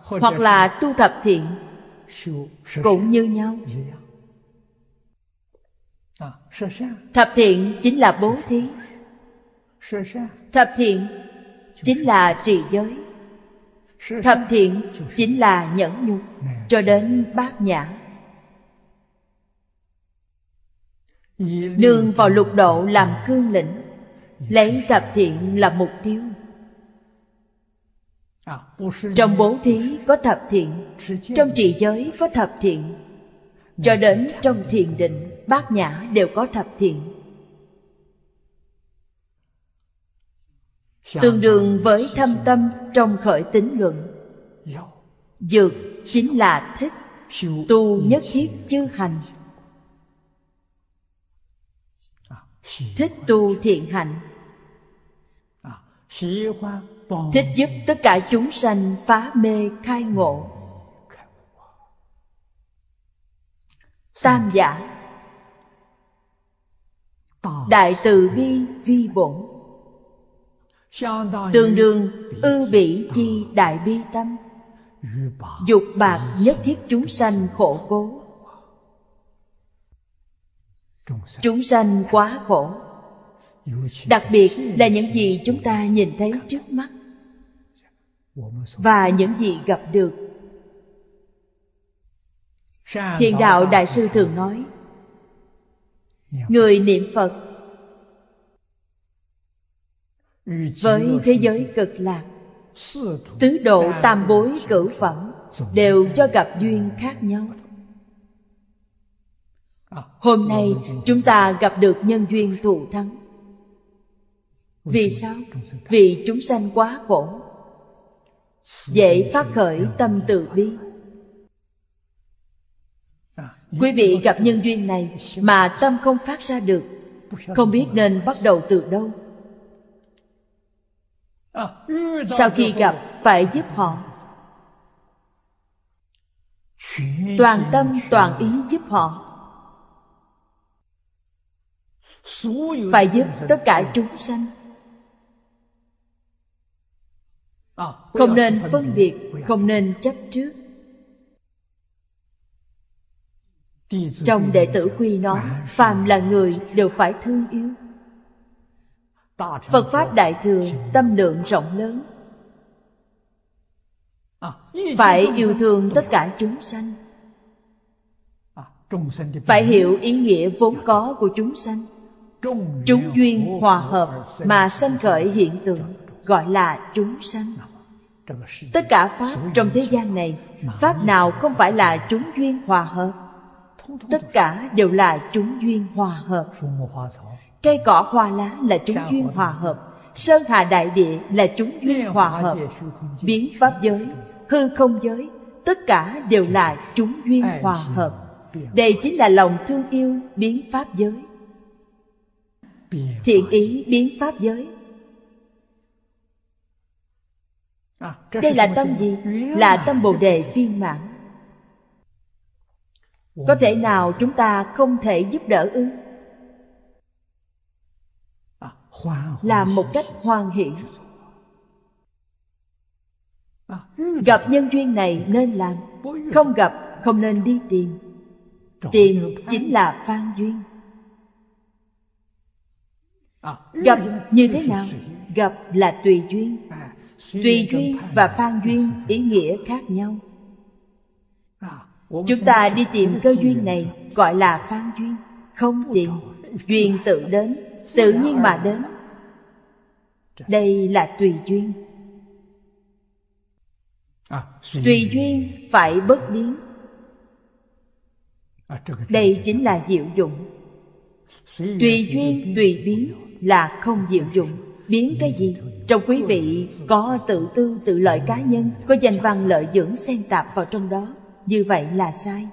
Hoặc là tu thập thiện. Cũng như nhau Thập thiện chính là bố thí. Thập thiện chính là trì giới. Thập thiện chính là nhẫn nhục Cho đến bát nhã. Nương vào lục độ làm cương lĩnh Lấy thập thiện là mục tiêu. Trong bố thí có thập thiện Trong trì giới có thập thiện Cho đến trong thiền định Bát nhã đều có thập thiện. Tương đương với thâm tâm trong khởi tính luận. Dược chính là thích, Tu nhất thiết chư hành. Thích tu thiện hạnh. Thích giúp tất cả chúng sanh phá mê khai ngộ. Tam giả Đại từ bi vi bổn. Tương đương ư bỉ chi đại bi tâm. Dục bạc nhất thiết chúng sanh khổ cố. Chúng sanh quá khổ. Đặc biệt là những gì chúng ta nhìn thấy trước mắt. Và những gì gặp được. Thiền đạo Đại sư thường nói Người niệm Phật. Với thế giới cực lạc Tứ độ tam bối cửu phẩm Đều cho gặp duyên khác nhau. Hôm nay chúng ta gặp được nhân duyên thù thắng. Vì sao? Vì chúng sanh quá khổ Dễ phát khởi tâm từ bi Quý vị gặp nhân duyên này Mà tâm không phát ra được, Không biết nên bắt đầu từ đâu. Sau khi gặp, phải giúp họ. Toàn tâm, toàn ý giúp họ. Phải giúp tất cả chúng sanh. Không nên phân biệt, Không nên chấp trước. Trong đệ tử quy nói Phàm là người đều phải thương yêu. Phật Pháp Đại Thừa tâm lượng rộng lớn. Phải yêu thương tất cả chúng sanh. Phải hiểu ý nghĩa vốn có của chúng sanh. Chúng duyên hòa hợp mà sanh khởi hiện tượng Gọi là chúng sanh. Tất cả Pháp trong thế gian này, Pháp nào không phải là chúng duyên hòa hợp? Tất cả đều là chúng duyên hòa hợp. Cây cỏ hoa lá là chúng duyên hòa hợp. Sơn hà đại địa là chúng duyên hòa hợp. Biến pháp giới, hư không giới Tất cả đều là chúng duyên hòa hợp. Đây chính là lòng thương yêu biến pháp giới. Thiện ý biến pháp giới. Đây là tâm gì? Là tâm Bồ Đề viên mãn. Có thể nào chúng ta không thể giúp đỡ ư? Làm một cách hoan hỷ. Gặp nhân duyên này nên làm. Không gặp, không nên đi tìm. Tìm chính là phan duyên. Gặp như thế nào? Gặp là tùy duyên. Tùy duyên và phan duyên ý nghĩa khác nhau. Chúng ta đi tìm cơ duyên này gọi là phan duyên. Không tìm Duyên tự đến Tự nhiên mà đến. Đây là tùy duyên. Tùy duyên phải bất biến. Đây chính là diệu dụng. Tùy duyên tùy biến là không diệu dụng. Biến cái gì? Trong quý vị có tự tư tự lợi cá nhân Có danh văn lợi dưỡng xen tạp vào trong đó Như vậy là sai.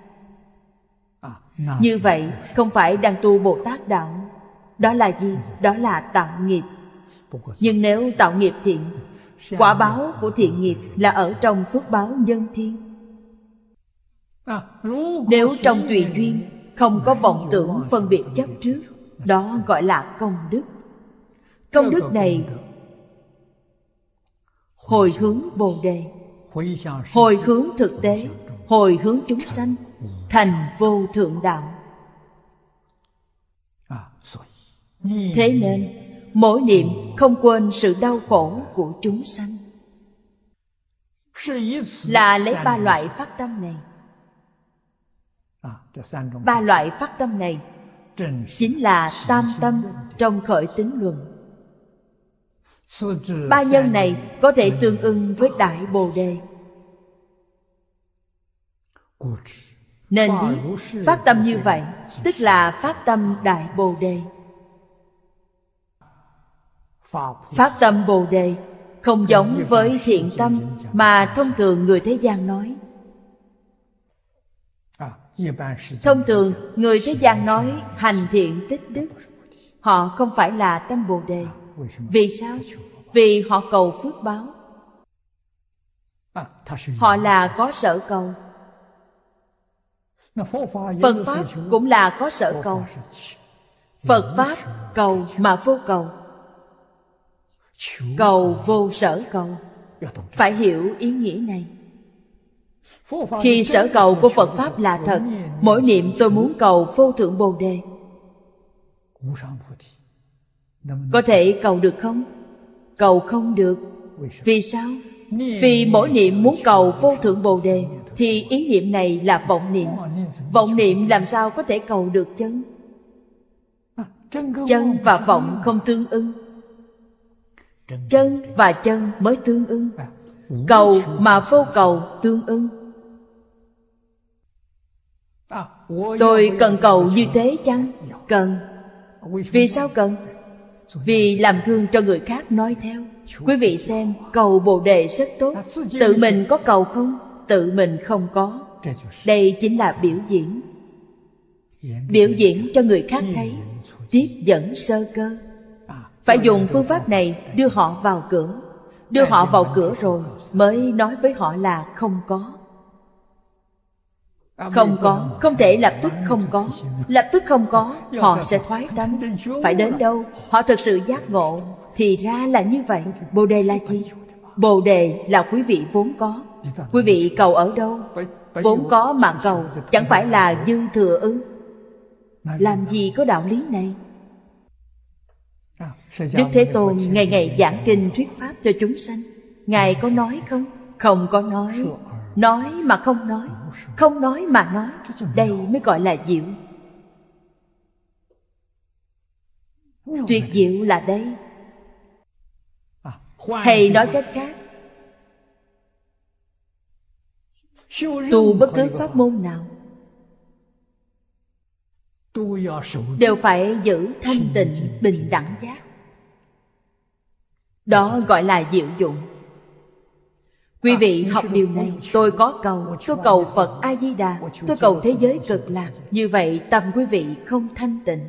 Như vậy không phải đang tu Bồ Tát Đạo. Đó là gì? Đó là tạo nghiệp. Nhưng nếu tạo nghiệp thiện Quả báo của thiện nghiệp là ở trong phước báo nhân thiên. Nếu trong tùy duyên Không có vọng tưởng phân biệt chấp trước Đó gọi là công đức. Công đức này Hồi hướng Bồ Đề Hồi hướng thực tế Hồi hướng chúng sanh Thành vô thượng đạo. Thế nên Mỗi niệm không quên sự đau khổ của chúng sanh. Là lấy ba loại phát tâm này. Ba loại phát tâm này Chính là tam tâm trong khởi tính luận. Ba nhân này có thể tương ưng với Đại Bồ Đề nên biết phát tâm như vậy, Tức là phát tâm Đại Bồ Đề. Phát tâm Bồ Đề Không giống với thiện tâm Mà thông thường người thế gian nói. Thông thường người thế gian nói Hành thiện tích đức, Họ không phải là tâm Bồ Đề. Vì sao? Vì họ cầu phước báo. Họ là có sở cầu. Phật Pháp cũng là có sở cầu. Phật Pháp cầu mà vô cầu. Cầu vô sở cầu. Phải hiểu ý nghĩa này. Khi sở cầu của Phật Pháp là thật Mỗi niệm tôi muốn cầu vô thượng Bồ Đề. Có thể cầu được không? Cầu không được. Vì sao? Vì mỗi niệm muốn cầu vô thượng Bồ Đề thì ý niệm này là vọng niệm Vọng niệm làm sao có thể cầu được chân? Chân và vọng không tương ưng Chân và chân mới tương ưng Cầu mà vô cầu tương ưng Tôi cần cầu như thế chăng? Cần Vì sao cần? Vì làm gương cho người khác nói theo Quý vị xem, cầu Bồ Đề rất tốt Tự mình có cầu không? Tự mình không có. Đây chính là biểu diễn. Biểu diễn cho người khác thấy Tiếp dẫn sơ cơ. Phải dùng phương pháp này đưa họ vào cửa. Đưa họ vào cửa rồi? Mới nói với họ là không có. Không có, không thể lập tức không có. Lập tức không có, họ sẽ thoái tâm Phải đến đâu, họ thực sự giác ngộ. Thì ra là như vậy. Bồ đề là gì? Bồ đề là quý vị vốn có Quý vị cầu ở đâu? Vốn có mà cầu, Chẳng phải là dư thừa ư? Làm gì có đạo lý này? Đức Thế Tôn ngày ngày giảng kinh thuyết pháp cho chúng sanh. Ngài có nói không? Không có nói. Nói mà không nói. Không nói mà nói. Đây mới gọi là diệu. Tuyệt diệu là đây. Hay nói cách khác. Tu bất cứ pháp môn nào. Đều phải giữ thanh tịnh bình đẳng giác. Đó gọi là diệu dụng. Quý vị học điều này tôi có cầu. Tôi cầu phật a di đà. Tôi cầu thế giới cực lạc. Như vậy tâm quý vị không thanh tịnh.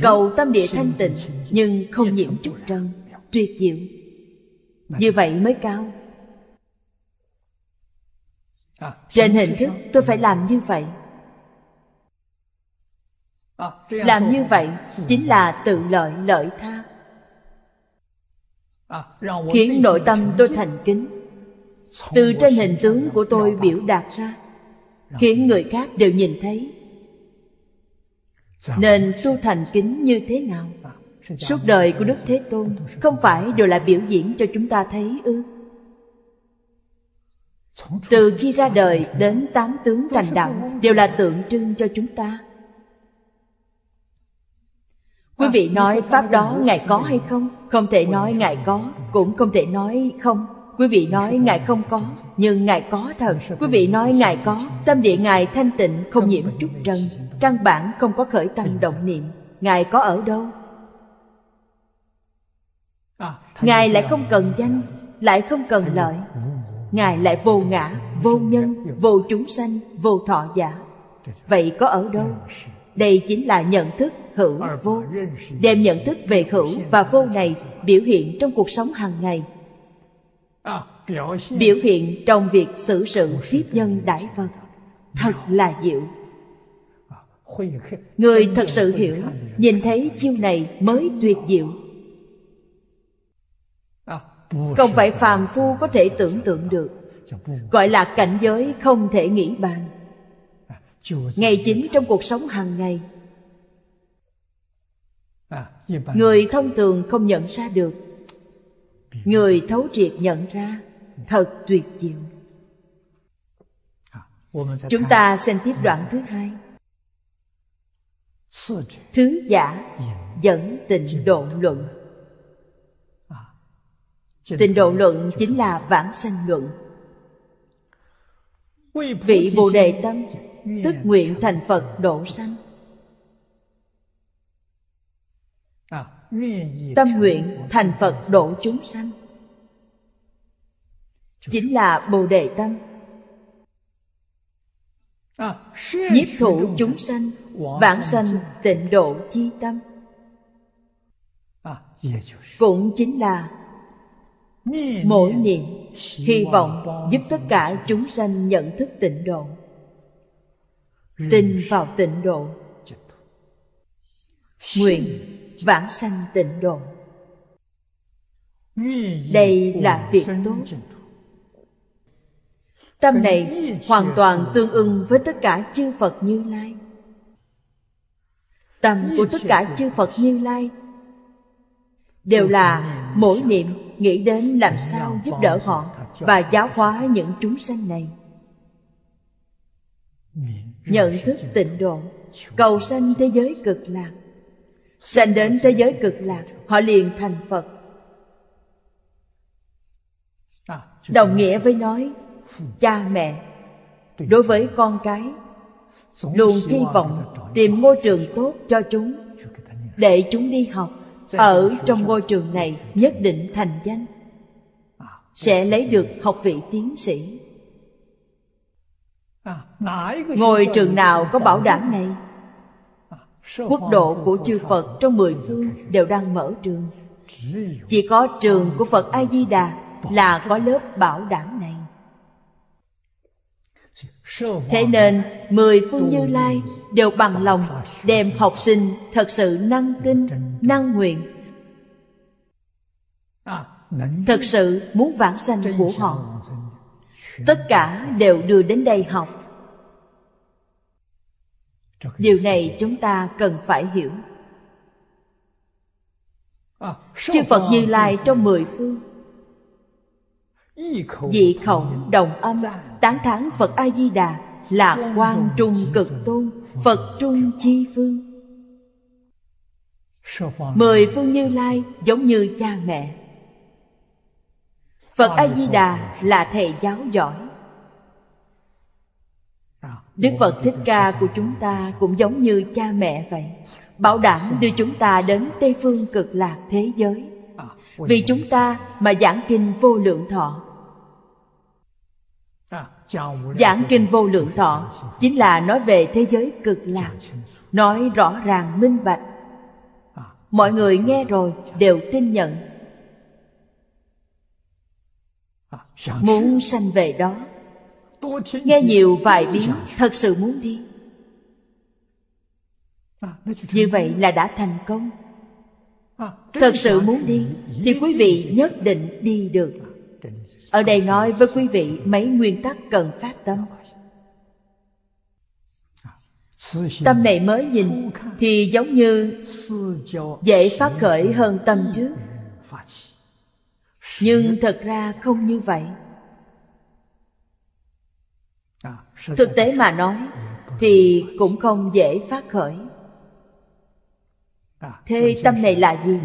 Cầu tâm địa thanh tịnh nhưng không nhiễm chút trần tuyệt diệu. Như vậy mới cao trên hình thức tôi phải làm như vậy. Làm như vậy chính là tự lợi lợi tha. Khiến nội tâm tôi thành kính. Từ trên hình tướng của tôi biểu đạt ra khiến người khác đều nhìn thấy. Nên tu thành kính như thế nào? Suốt đời của đức thế tôn không phải đều là biểu diễn cho chúng ta thấy ư từ khi ra đời đến tám tướng thành đạo đều là tượng trưng cho chúng ta. Quý vị nói pháp đó ngài có hay không? Không thể nói ngài có cũng không thể nói không. Quý vị nói ngài không có nhưng ngài có thật. quý vị nói ngài có tâm địa ngài thanh tịnh không nhiễm chút trần căn bản không có khởi tâm động niệm. Ngài có ở đâu? Ngài lại không cần danh lại không cần lợi ngài lại vô ngã, vô nhân, vô chúng sanh, vô thọ giả. Vậy có ở đâu? Đây chính là nhận thức hữu vô. Đem nhận thức về hữu và vô này biểu hiện trong cuộc sống hàng ngày. Biểu hiện trong việc xử sự tiếp nhân đại vật thật là diệu. Người thật sự hiểu, nhìn thấy chiêu này mới tuyệt diệu không phải phàm phu có thể tưởng tượng được. Gọi là cảnh giới không thể nghĩ bàn. Ngày chính trong cuộc sống hàng ngày. Người thông thường không nhận ra được. Người thấu triệt nhận ra thật tuyệt diệu. Chúng ta xem tiếp đoạn thứ hai. Thứ giả dẫn tịnh độ luận tịnh độ luận chính là vãng sanh luận. Vị bồ đề tâm tức nguyện thành phật độ sanh. Tâm nguyện thành phật độ chúng sanh. Chính là bồ đề tâm. Nhiếp thủ chúng sanh, vãng sanh tịnh độ chi tâm. Cũng chính là mỗi niệm hy vọng giúp tất cả chúng sanh nhận thức tịnh độ. Tin vào tịnh độ. Nguyện vãng sanh tịnh độ. Đây là việc tốt. Tâm này hoàn toàn tương ưng với tất cả chư phật như lai. Tâm của tất cả chư phật như lai đều là mỗi niệm nghĩ đến làm sao giúp đỡ họ và giáo hóa những chúng sanh này. Nhận thức tịnh độ cầu sanh thế giới cực lạc. Sanh đến thế giới cực lạc họ liền thành phật. Đồng nghĩa với nói cha mẹ đối với con cái luôn hy vọng tìm ngôi trường tốt cho chúng để chúng đi học ở trong ngôi trường này nhất định thành danh. Sẽ lấy được học vị tiến sĩ. Ngôi trường nào có bảo đảm này? Quốc độ của chư phật trong mười phương đều đang mở trường. Chỉ có trường của phật a di đà là có lớp bảo đảm này. Thế nên mười phương như lai đều bằng lòng đem học sinh thật sự năng tin năng nguyện. Thật sự muốn vãng sanh của họ. Tất cả đều đưa đến đây học. Điều này chúng ta cần phải hiểu. Chư phật như lai trong mười phương, dị khẩu đồng âm, tán thán phật a di đà là quan trung cực tôn phật trung chi phương. Mười phương như lai giống như cha mẹ. Phật a di đà là thầy giáo giỏi. Đức Phật Thích Ca của chúng ta cũng giống như cha mẹ vậy, Bảo đảm đưa chúng ta đến Tây Phương cực lạc thế giới. Vì chúng ta mà giảng kinh vô lượng thọ Giảng kinh vô lượng thọ, Chính là nói về thế giới cực lạc. Nói rõ ràng minh bạch. Mọi người nghe rồi đều tin nhận. Muốn sanh về đó. Nghe nhiều vài biến, Thật sự muốn đi. Như vậy là đã thành công. Thật sự muốn đi, Thì quý vị nhất định đi được. Ở đây nói với quý vị Mấy nguyên tắc cần phát tâm. Tâm này mới nhìn Thì giống như Dễ phát khởi hơn tâm trước. Nhưng thật ra không như vậy. Thực tế mà nói Thì cũng không dễ phát khởi. Thế tâm này là gì?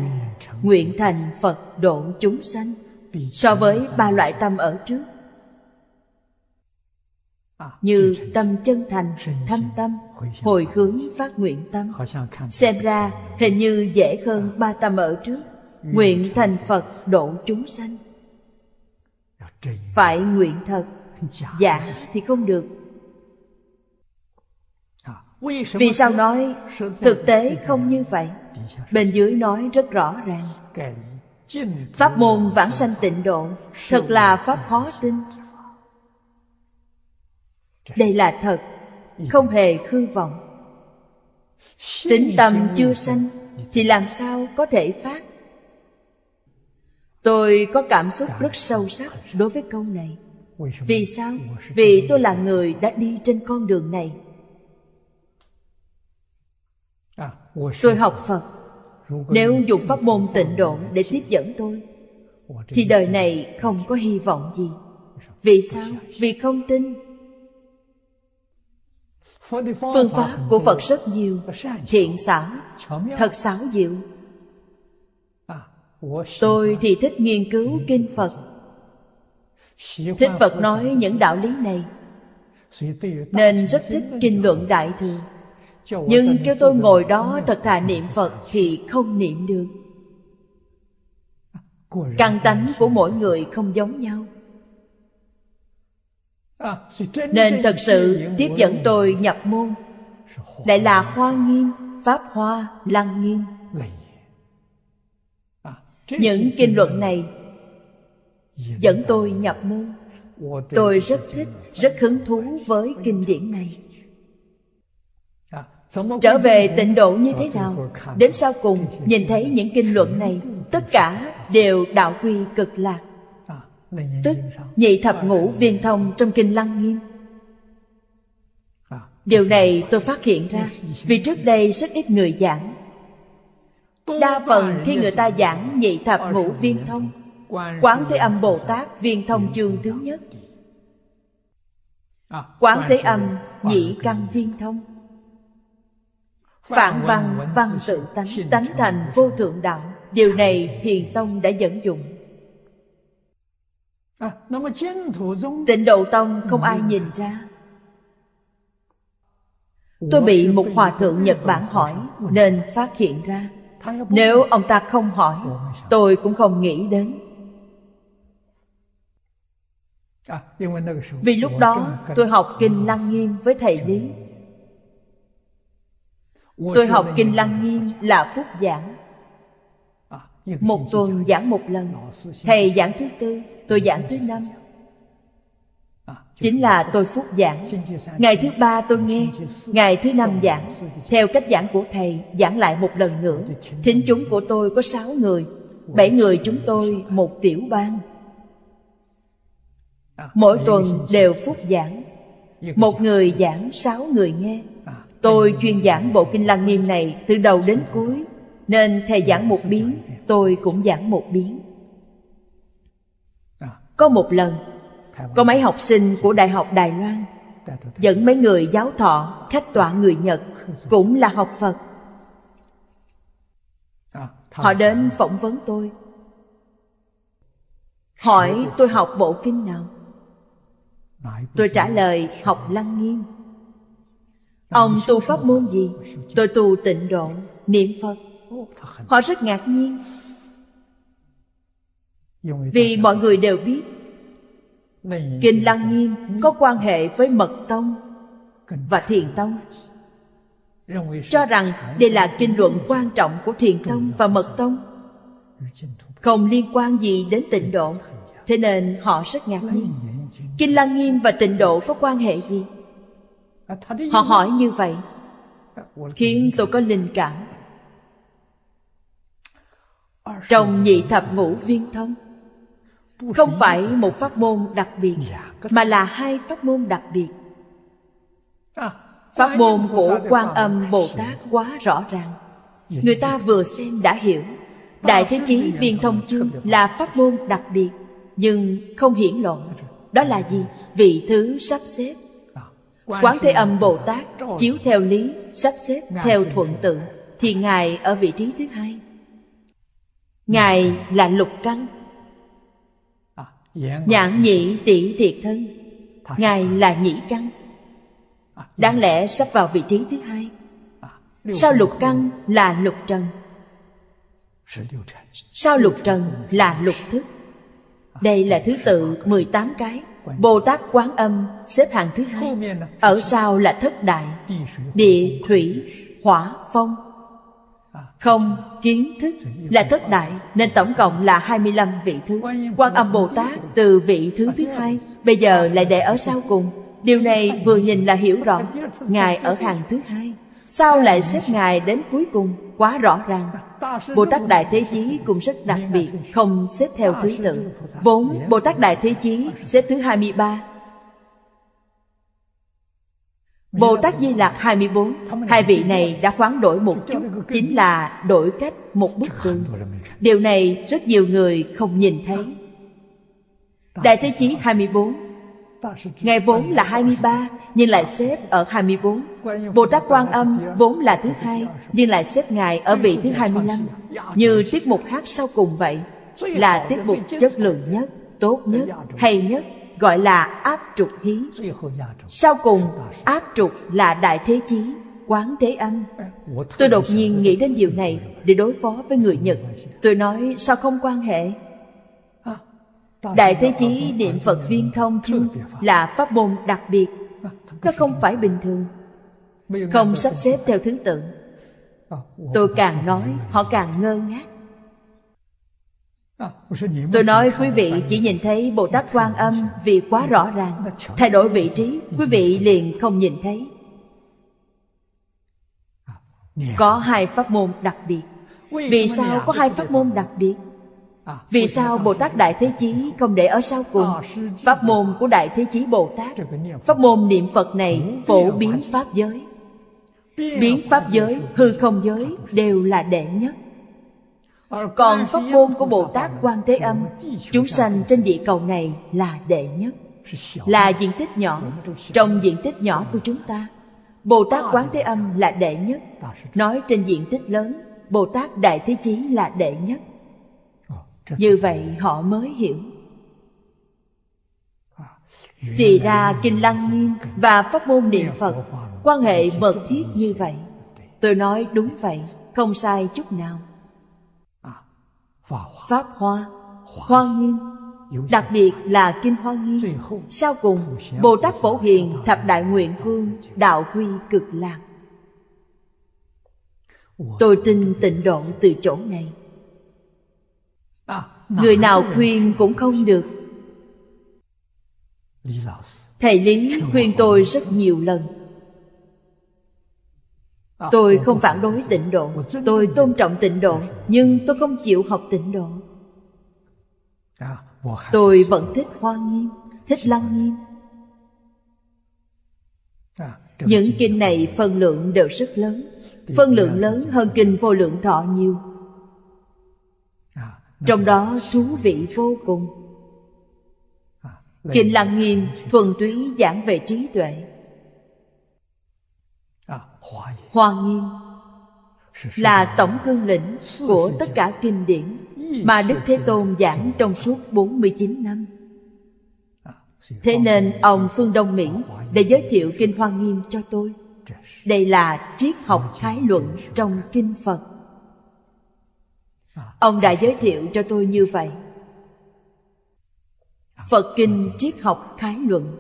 Nguyện thành Phật độ chúng sanh. So với ba loại tâm ở trước. Như tâm chân thành, thâm tâm, hồi hướng phát nguyện tâm. Xem ra hình như dễ hơn ba tâm ở trước. Nguyện thành Phật độ chúng sanh. Phải nguyện thật. Giả thì không được. Vì sao nói thực tế không như vậy? Bên dưới nói rất rõ ràng. Pháp môn vãng sanh tịnh độ, Thật là pháp khó tin. Đây là thật, Không hề hư vọng. Tính tâm chưa sanh, Thì làm sao có thể phát? Tôi có cảm xúc rất sâu sắc đối với câu này. Vì sao? Vì tôi là người đã đi trên con đường này. Tôi học Phật nếu dùng pháp môn tịnh độ để tiếp dẫn tôi, Thì đời này không có hy vọng gì. Vì sao? Vì không tin. Phương pháp của Phật rất nhiều, Thiện xảo, Thật xảo diệu. Tôi thì thích nghiên cứu kinh Phật. Thích Phật nói những đạo lý này, Nên rất thích kinh luận Đại Thừa. Nhưng kêu tôi ngồi đó thật thà niệm Phật Thì không niệm được. Căn tánh của mỗi người không giống nhau. Nên thật sự tiếp dẫn tôi nhập môn. Lại là Hoa Nghiêm, Pháp Hoa, Lăng Nghiêm. Những kinh luận này dẫn tôi nhập môn. tôi rất thích rất hứng thú với kinh điển này trở về tịnh độ như thế nào? Đến sau cùng nhìn thấy những kinh luận này tất cả đều đạo quy cực lạc. Tức nhị thập ngũ viên thông trong kinh lăng nghiêm. Điều này tôi phát hiện ra vì trước đây rất ít người giảng. Đa phần khi người ta giảng nhị thập ngũ viên thông Quán Thế Âm Bồ Tát viên thông chương thứ nhất. Quán Thế Âm nhị căn viên thông Phản văn văn tự tánh Tánh thành vô thượng đạo. Điều này Thiền Tông đã dẫn dụng. Tịnh Độ Tông không ai nhìn ra. Tôi bị một hòa thượng Nhật Bản hỏi Nên phát hiện ra. Nếu ông ta không hỏi Tôi cũng không nghĩ đến. Vì lúc đó tôi học Kinh Lăng Nghiêm với thầy Lý Tôi học Kinh Lăng Nghiêm là phúc giảng. Một tuần giảng một lần. Thầy giảng thứ tư Tôi giảng thứ năm. Chính là tôi phúc giảng. Ngày thứ ba tôi nghe. Ngày thứ năm giảng. Theo cách giảng của thầy Giảng lại một lần nữa. Thính chúng của tôi có sáu người. Bảy người chúng tôi một tiểu ban Mỗi tuần đều phúc giảng. Một người giảng sáu người nghe Tôi chuyên giảng bộ kinh lăng nghiêm này Từ đầu đến cuối, Nên thầy giảng một biến, Tôi cũng giảng một biến. Có một lần, có mấy học sinh của Đại học Đài Loan Dẫn mấy người giáo thọ Khách tọa người Nhật, Cũng là học Phật. Họ đến phỏng vấn tôi. Hỏi, tôi học bộ kinh nào? Tôi trả lời, học Lăng Nghiêm. Ông tu pháp môn gì? Tôi tu tịnh độ, niệm Phật. Họ rất ngạc nhiên Vì mọi người đều biết Kinh Lăng Nghiêm có quan hệ với Mật Tông và Thiền Tông Cho rằng đây là kinh luận quan trọng của Thiền Tông và Mật Tông Không liên quan gì đến tịnh độ Thế nên họ rất ngạc nhiên Kinh Lăng Nghiêm và tịnh độ có quan hệ gì? Họ hỏi như vậy Khiến tôi có linh cảm. Trong nhị thập ngũ viên thông Không phải một pháp môn đặc biệt Mà là hai pháp môn đặc biệt. Pháp môn của Quan Âm Bồ Tát quá rõ ràng. Người ta vừa xem đã hiểu. Đại Thế Chí Viên Thông Chương là pháp môn đặc biệt Nhưng không hiển lộ. Đó là gì? Vị thứ sắp xếp Quán Thế Âm Bồ Tát chiếu theo lý, sắp xếp theo thuận tự Thì Ngài ở vị trí thứ hai. Ngài là lục căn Nhãn nhị tỷ thiệt thân. Ngài là nhị căn Đáng lẽ sắp vào vị trí thứ hai. Sao lục căn là lục trần? Sao lục trần là lục thức? Đây là thứ tự 18 cái Bồ Tát Quán Âm xếp hạng thứ hai. Ở sau là thất đại Địa, thủy, hỏa, phong. Không, kiến thức là thất đại Nên tổng cộng là 25 vị thứ. Quan Âm Bồ Tát từ vị thứ thứ hai Bây giờ lại để ở sau cùng. Điều này vừa nhìn là hiểu rõ. Ngài ở hàng thứ hai Sao lại xếp Ngài đến cuối cùng? Quá rõ ràng. Bồ Tát Đại Thế Chí cũng rất đặc biệt, Không xếp theo thứ tự. Vốn Bồ Tát Đại Thế Chí xếp thứ 23 Bồ Tát Di Lạc 24 Hai vị này đã khoáng đổi một chút, Chính là đổi cách một bức tường. Điều này rất nhiều người không nhìn thấy. Đại Thế Chí 24 Ngài vốn là 23 Nhưng lại xếp ở 24 Bồ Tát Quan Âm vốn là thứ hai Nhưng lại xếp Ngài ở vị thứ 25 Như tiết mục hát sau cùng vậy Là tiết mục chất lượng nhất Tốt nhất, hay nhất Gọi là áp trục hí. Sau cùng áp trục là Đại Thế Chí Quán Thế Âm. Tôi đột nhiên nghĩ đến điều này Để đối phó với người Nhật. Tôi nói sao không quan hệ? Đại Thế Chí niệm Phật viên thông chương Là pháp môn đặc biệt. Nó không phải bình thường. Không sắp xếp theo thứ tự. Tôi càng nói Họ càng ngơ ngác. Tôi nói quý vị chỉ nhìn thấy Bồ Tát Quan Âm vì quá rõ ràng. Thay đổi vị trí Quý vị liền không nhìn thấy. Có hai pháp môn đặc biệt. Vì sao có hai pháp môn đặc biệt vì sao Bồ Tát Đại Thế Chí không để ở sau cùng? Pháp môn của Đại Thế Chí Bồ Tát Pháp môn niệm Phật này phổ biến Pháp giới. Biến Pháp giới, hư không giới đều là đệ nhất. Còn pháp môn của Bồ Tát Quan Thế Âm Chúng sanh trên địa cầu này là đệ nhất. Là diện tích nhỏ. Trong diện tích nhỏ của chúng ta Bồ Tát Quán Thế Âm là đệ nhất. Nói trên diện tích lớn Bồ Tát Đại Thế Chí là đệ nhất như vậy họ mới hiểu. Thì ra Kinh Lăng Nghiêm và pháp môn niệm Phật, Quan hệ mật thiết như vậy. Tôi nói đúng vậy, Không sai chút nào. Pháp Hoa Hoa Nghiêm Đặc biệt là Kinh Hoa Nghiêm Sau cùng Bồ Tát Phổ Hiền, Thập Đại Nguyện Vương, Đạo Quy Cực Lạc. Tôi tin tịnh độ từ chỗ này. Người nào khuyên cũng không được. Thầy Lý khuyên tôi rất nhiều lần. Tôi không phản đối tịnh độ. Tôi tôn trọng tịnh độ Nhưng tôi không chịu học tịnh độ. Tôi vẫn thích Hoa Nghiêm Thích Lăng Nghiêm. Những kinh này phân lượng đều rất lớn. Phân lượng lớn hơn kinh vô lượng thọ nhiều trong đó thú vị vô cùng Kinh Lặng Nghiêm thuần túy giảng về trí tuệ Hoa Nghiêm là tổng cương lĩnh của tất cả kinh điển mà Đức Thế Tôn giảng trong suốt 49 năm. Thế nên ông Phương Đông Mỹ để giới thiệu Kinh Hoa Nghiêm cho tôi. Đây là triết học thái luận trong Kinh Phật Ông đã giới thiệu cho tôi như vậy. Phật Kinh triết học khái luận.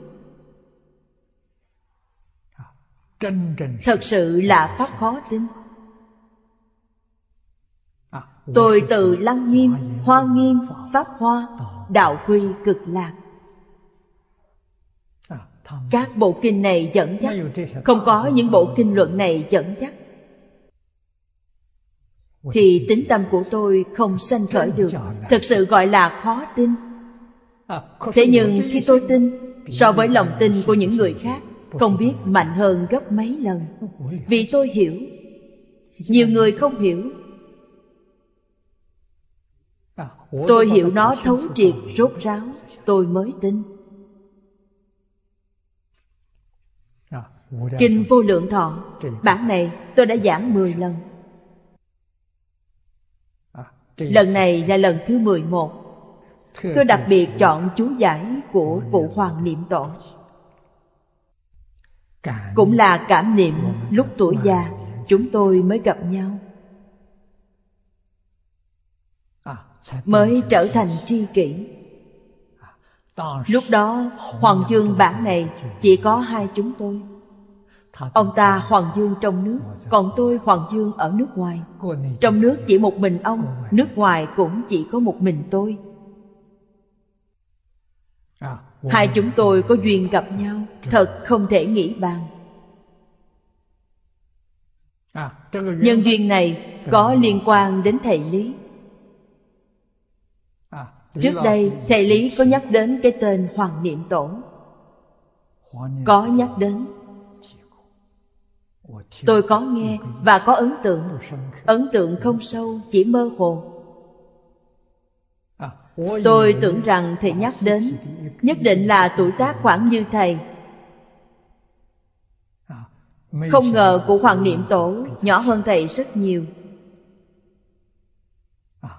Thật sự là pháp khó tin Tôi từ Lăng Nghiêm, Hoa Nghiêm, Pháp Hoa, Đạo Quy cực lạc. Các bộ kinh này dẫn dắt. Không có những bộ kinh luận này dẫn dắt. Thì tính tâm của tôi không sanh khởi được. Thật sự gọi là khó tin. Thế nhưng khi tôi tin, So với lòng tin của những người khác, Không biết mạnh hơn gấp mấy lần. Vì tôi hiểu. Nhiều người không hiểu. Tôi hiểu nó thấu triệt, rốt ráo. Tôi mới tin. Kinh vô lượng thọ, Bản này tôi đã giảng 10 lần. Lần này là lần thứ 11 Tôi đặc biệt chọn chú giải của cụ Hoàng Niệm Tổ Cũng là cảm niệm lúc tuổi già Chúng tôi mới gặp nhau. Mới trở thành tri kỷ. Lúc đó Hoàng Dương bản này chỉ có hai chúng tôi Ông ta Hoàng Dương trong nước, Còn tôi Hoàng Dương ở nước ngoài. Trong nước chỉ một mình ông, Nước ngoài cũng chỉ có một mình tôi. Hai chúng tôi có duyên gặp nhau, Thật không thể nghĩ bàn. Nhân duyên này có liên quan đến thầy Lý. Trước đây, thầy Lý có nhắc đến cái tên Hoàng Niệm Tổ. Có nhắc đến. Tôi có nghe và có ấn tượng. Ấn tượng không sâu, chỉ mơ hồ. Tôi tưởng rằng thầy nhắc đến Nhất định là tuổi tác khoảng như thầy. Không ngờ của Hoàng Niệm Tổ nhỏ hơn thầy rất nhiều.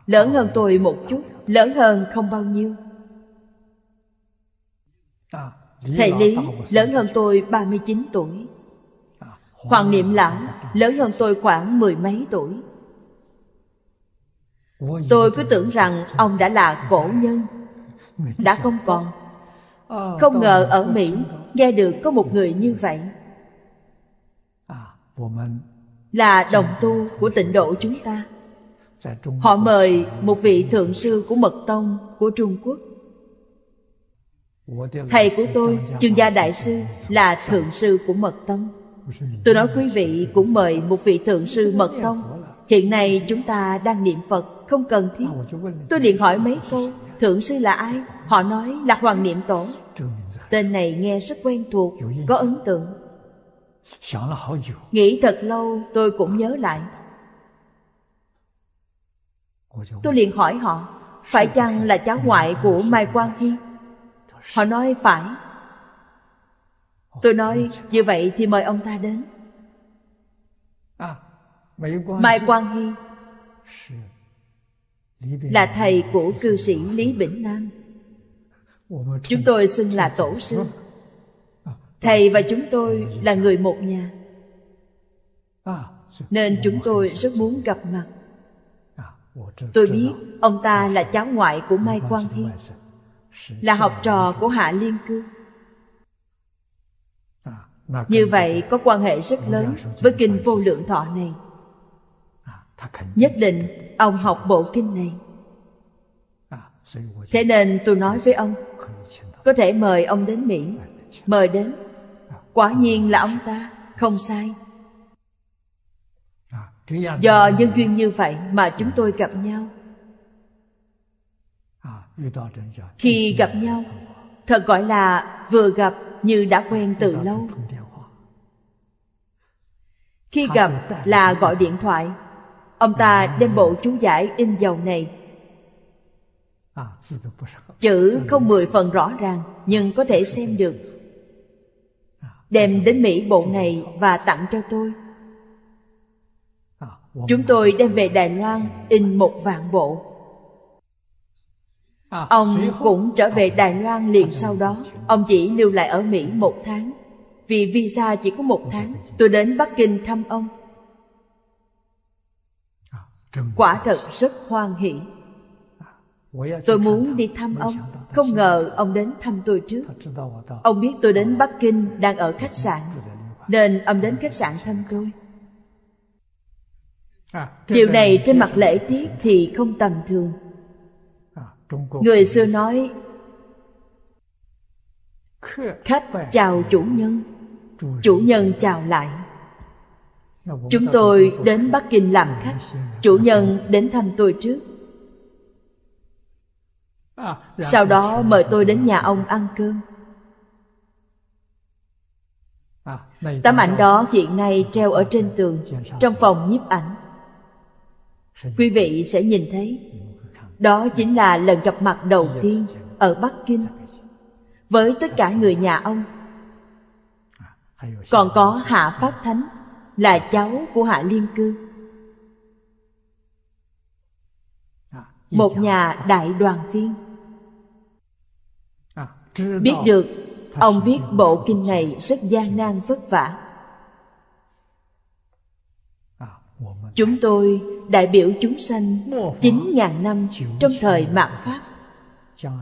Lớn hơn tôi một chút Lớn hơn không bao nhiêu. Thầy Lý lớn hơn tôi 39 tuổi. Hoàng Niệm Lão lớn hơn tôi khoảng mười mấy tuổi. Tôi cứ tưởng rằng ông đã là cổ nhân Đã không còn. Không ngờ ở Mỹ nghe được có một người như vậy. Là đồng tu của tịnh độ chúng ta. Họ mời một vị thượng sư của Mật Tông của Trung Quốc. Thầy của tôi, Trương Gia Đại Sư Là thượng sư của Mật Tông. Tôi nói quý vị cũng mời một vị thượng sư Mật Tông. Hiện nay chúng ta đang niệm Phật, Không cần thiết. Tôi liền hỏi mấy câu, Thượng sư là ai? Họ nói là Hoàng Niệm Tổ. Tên này nghe rất quen thuộc, Có ấn tượng. Nghĩ thật lâu, tôi cũng nhớ lại. Tôi liền hỏi họ, Phải chăng là cháu ngoại của Mai Quang Hy? Họ nói, phải. Tôi nói như vậy thì mời ông ta đến. Mai Quang Hy Là thầy của cư sĩ Lý Bỉnh Nam. Chúng tôi xưng là tổ sư. Thầy và chúng tôi là người một nhà. Nên chúng tôi rất muốn gặp mặt. Tôi biết ông ta là cháu ngoại của Mai Quang Hy Là học trò của Hạ Liên Cư Như vậy có quan hệ rất lớn với kinh vô lượng thọ này. Nhất định ông học bộ kinh này. Thế nên tôi nói với ông Có thể mời ông đến Mỹ Mời đến. Quả nhiên là ông ta Không sai. Do nhân duyên như vậy mà chúng tôi gặp nhau. Khi gặp nhau Thật gọi là vừa gặp như đã quen từ lâu Khi gặp là gọi điện thoại. Ông ta đem bộ chú giải in dầu này. Chữ không mười phần rõ ràng Nhưng có thể xem được. Đem đến Mỹ bộ này và tặng cho tôi. Chúng tôi đem về Đài Loan in một vạn bộ. Ông cũng trở về Đài Loan liền sau đó. Ông chỉ lưu lại ở Mỹ một tháng vì visa chỉ có một tháng, tôi đến bắc kinh thăm ông. Quả thật rất hoan hỉ tôi muốn đi thăm ông, không ngờ ông đến thăm tôi trước. Ông biết tôi đến bắc kinh đang ở khách sạn, nên ông đến khách sạn thăm tôi. Điều này trên mặt lễ tiết thì không tầm thường. Người xưa nói, khách chào chủ nhân chủ nhân chào lại. Chúng tôi đến bắc kinh làm khách. Chủ nhân đến thăm tôi trước. Sau đó mời tôi đến nhà ông ăn cơm. Tấm ảnh đó hiện nay treo ở trên tường, trong phòng nhiếp ảnh. Quý vị sẽ nhìn thấy. Đó chính là lần gặp mặt đầu tiên ở bắc kinh với tất cả người nhà ông còn có hạ pháp thánh là cháu của hạ liên cư. Một nhà đại đoàn viên. Biết được ông viết bộ kinh này rất gian nan vất vả. Chúng tôi đại biểu chúng sanh chín ngàn năm trong thời mạt pháp.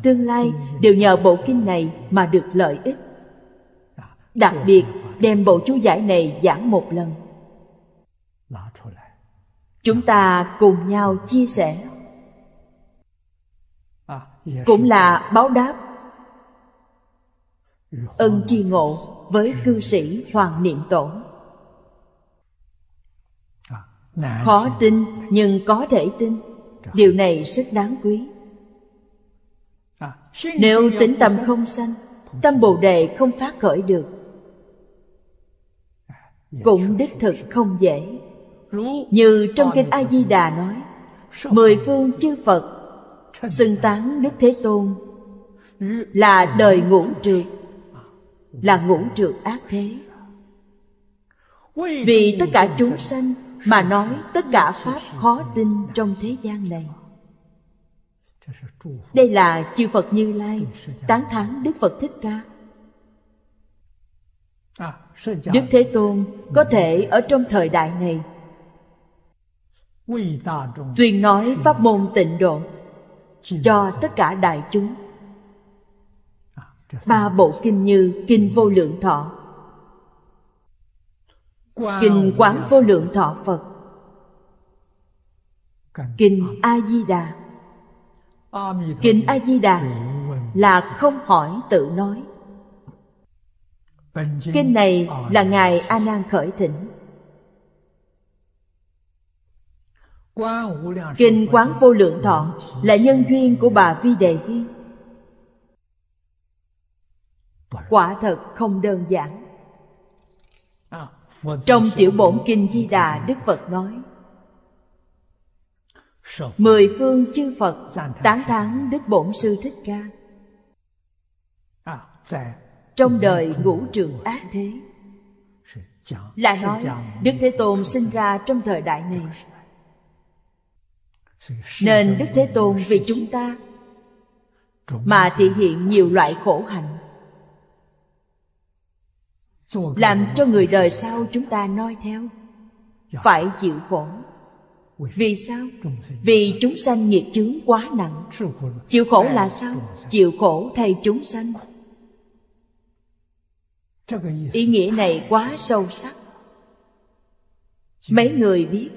Tương lai đều nhờ bộ kinh này mà được lợi ích. Đặc biệt đem bộ chú giải này giảng một lần. Chúng ta cùng nhau chia sẻ. Cũng là báo đáp. Ân tri ngộ với cư sĩ hoàng niệm tổ. Khó tin, nhưng có thể tin. Điều này rất đáng quý. Nếu tính tâm không sanh, tâm bồ đề không phát khởi được cũng đích thực không dễ. Như trong kinh a di đà nói, mười phương chư phật xưng tán đức thế tôn là đời ngũ trượt là ngũ trượt ác thế. Vì tất cả chúng sanh mà nói tất cả pháp khó tin trong thế gian này. Đây là chư phật như lai tán thán đức phật thích ca đức thế tôn có thể ở trong thời đại này tuyên nói pháp môn tịnh độ cho tất cả đại chúng. À, ba bộ kinh như kinh vô lượng thọ. Kinh quán vô lượng thọ phật. Kinh a di đà kinh a di đà là không hỏi tự nói. Kinh này là Ngài A Nan khởi thỉnh. Kinh Quán Vô Lượng Thọ là nhân duyên của bà Vi Đề hy. Quả thật không đơn giản. Trong tiểu bổn Kinh Di Đà, Đức Phật nói Mười phương chư Phật tán thán Đức Bổn Sư Thích Ca trong đời ngũ trường ác thế. Là nói, đức thế tôn sinh ra trong thời đại này. Nên đức thế tôn vì chúng ta mà thể hiện nhiều loại khổ hạnh, làm cho người đời sau chúng ta noi theo, phải chịu khổ. Vì sao? Vì chúng sanh nghiệp chướng quá nặng. Chịu khổ là sao? Chịu khổ thay chúng sanh ý nghĩa này quá sâu sắc. Mấy người biết.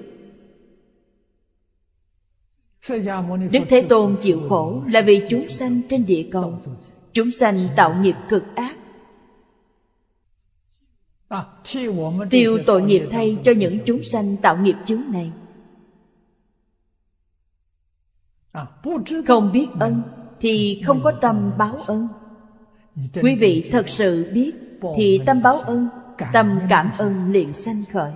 Đức thế tôn chịu khổ là vì chúng sanh trên địa cầu. Chúng sanh tạo nghiệp cực ác. Tiêu tội nghiệp thay cho những chúng sanh tạo nghiệp chướng này. Không biết ân thì không có tâm báo ân. Quý vị thật sự biết thì tâm báo ơn tâm cảm ơn liền sanh khởi.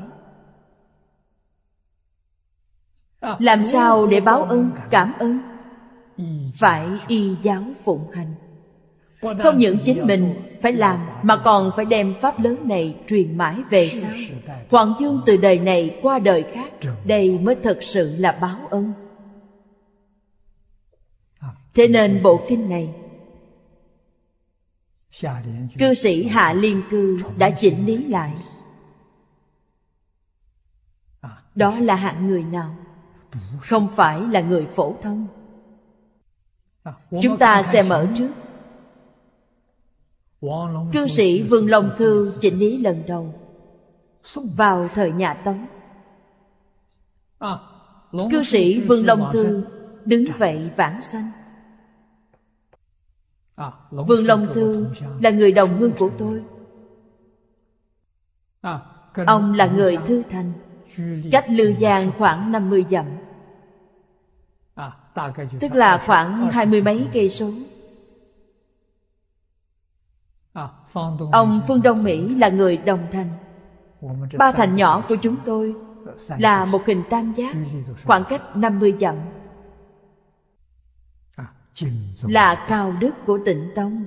Làm sao để báo ơn cảm ơn? Phải y giáo phụng hành. Không những chính mình phải làm, mà còn phải đem pháp lớn này truyền mãi về sau. Hoàng dương từ đời này qua đời khác, đây mới thật sự là báo ơn thế nên bộ kinh này cư sĩ hạ liên cư đã chỉnh lý lại. Đó là hạng người nào? Không phải là người phổ thông. Chúng ta xem mở trước. Cư sĩ vương long thư chỉnh lý lần đầu. Vào thời nhà tống. Cư sĩ vương long thư đứng vậy vãng sanh. Vương Long Thư là người đồng hương của tôi. Ông là người Thư Thành. Cách Lư Giang khoảng 50 dặm. Tức là khoảng hai mươi mấy cây số. Ông Phương Đông Mỹ là người Đồng Thành. Ba thành nhỏ của chúng tôi là một hình tam giác, khoảng cách 50 dặm là cao đức của tịnh tông.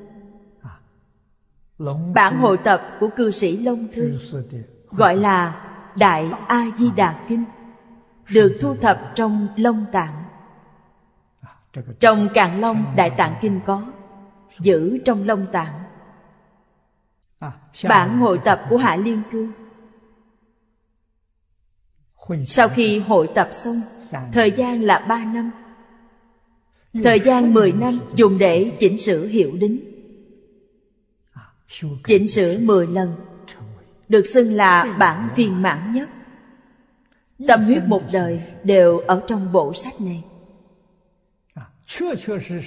Bản hội tập của cư sĩ long thư gọi là đại a di đà kinh được thu thập trong long tạng. Trong càn long đại tạng kinh có giữ trong long tạng. Bản hội tập của hạ liên cư. Sau khi hội tập xong thời gian là ba năm Thời gian 10 năm dùng để chỉnh sửa hiệu đính. Chỉnh sửa 10 lần, Được xưng là bản viên mãn nhất. Tâm huyết một đời đều ở trong bộ sách này.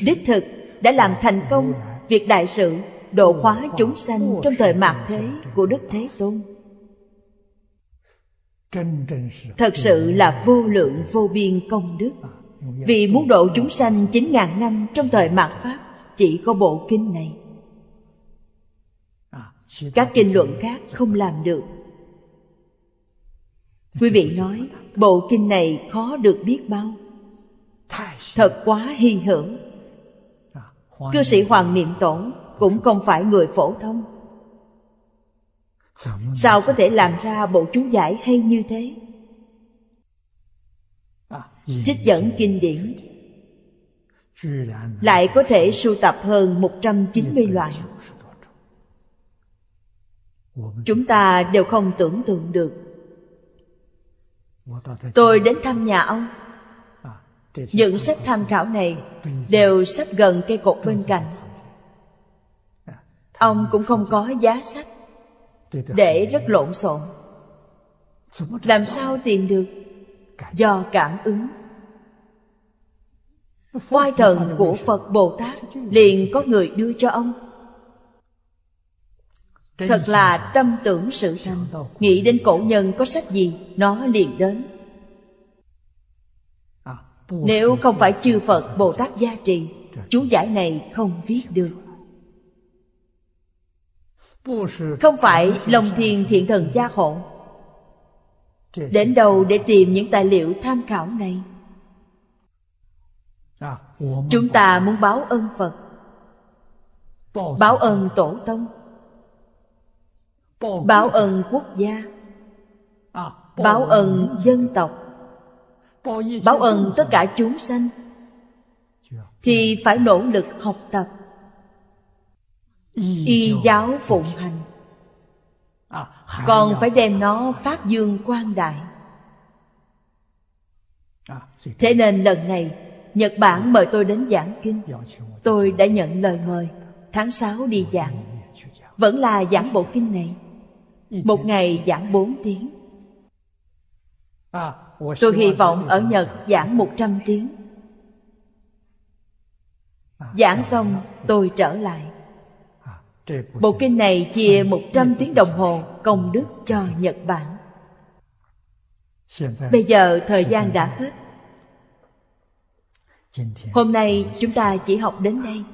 Đích thực đã làm thành công Việc đại sự, độ hóa chúng sanh Trong thời mạt thế của Đức Thế Tôn. Thật sự là vô lượng vô biên công đức. Vì muốn độ chúng sanh 9.000 năm trong thời mạt Pháp Chỉ có bộ kinh này. Các kinh luận khác không làm được. Quý vị nói bộ kinh này khó được biết bao. Thật quá hy hưởng. Cư sĩ Hoàng Niệm Tổ cũng không phải người phổ thông. Sao có thể làm ra bộ chú giải hay như thế? trích dẫn kinh điển. Lại có thể sưu tập hơn 190 loại. Chúng ta đều không tưởng tượng được. Tôi đến thăm nhà ông. Những sách tham khảo này đều sắp gần cây cột bên cạnh. Ông cũng không có giá sách để rất lộn xộn. Làm sao tìm được? Do cảm ứng oai thần của phật bồ tát liền có người đưa cho ông. Thật là tâm tưởng sự thành. Nghĩ đến cổ nhân có sách gì nó liền đến. Nếu không phải chư phật bồ tát gia trì chú giải này không viết được. Không phải lòng thiền thiện thần gia hộ. Đến đâu để tìm những tài liệu tham khảo này? chúng ta muốn báo ơn phật. Báo ơn tổ tông. Báo ơn quốc gia. Báo ơn dân tộc. Báo ơn tất cả chúng sanh. Thì phải nỗ lực học tập. Y giáo phụng hành. Còn phải đem nó phát dương quang đại. Thế nên lần này Nhật Bản mời tôi đến giảng kinh. Tôi đã nhận lời mời. Tháng 6 đi giảng. Vẫn là giảng bộ kinh này. Một ngày giảng 4 tiếng. Tôi hy vọng ở Nhật giảng 100 tiếng. Giảng xong, tôi trở lại. Bộ kinh này chia 100 tiếng đồng hồ công đức cho Nhật Bản. Bây giờ thời gian đã hết. Hôm nay chúng ta chỉ học đến đây.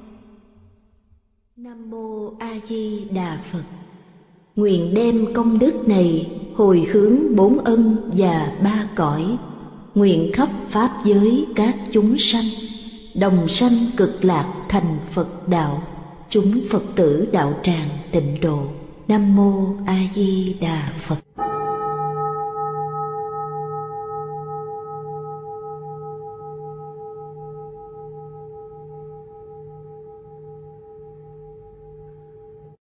Nam mô A Di Đà Phật. Nguyện đem công đức này hồi hướng bốn ân và ba cõi, nguyện khắp pháp giới các chúng sanh, đồng sanh cực lạc thành Phật đạo, chúng Phật tử đạo tràng tịnh độ. Nam mô A Di Đà Phật.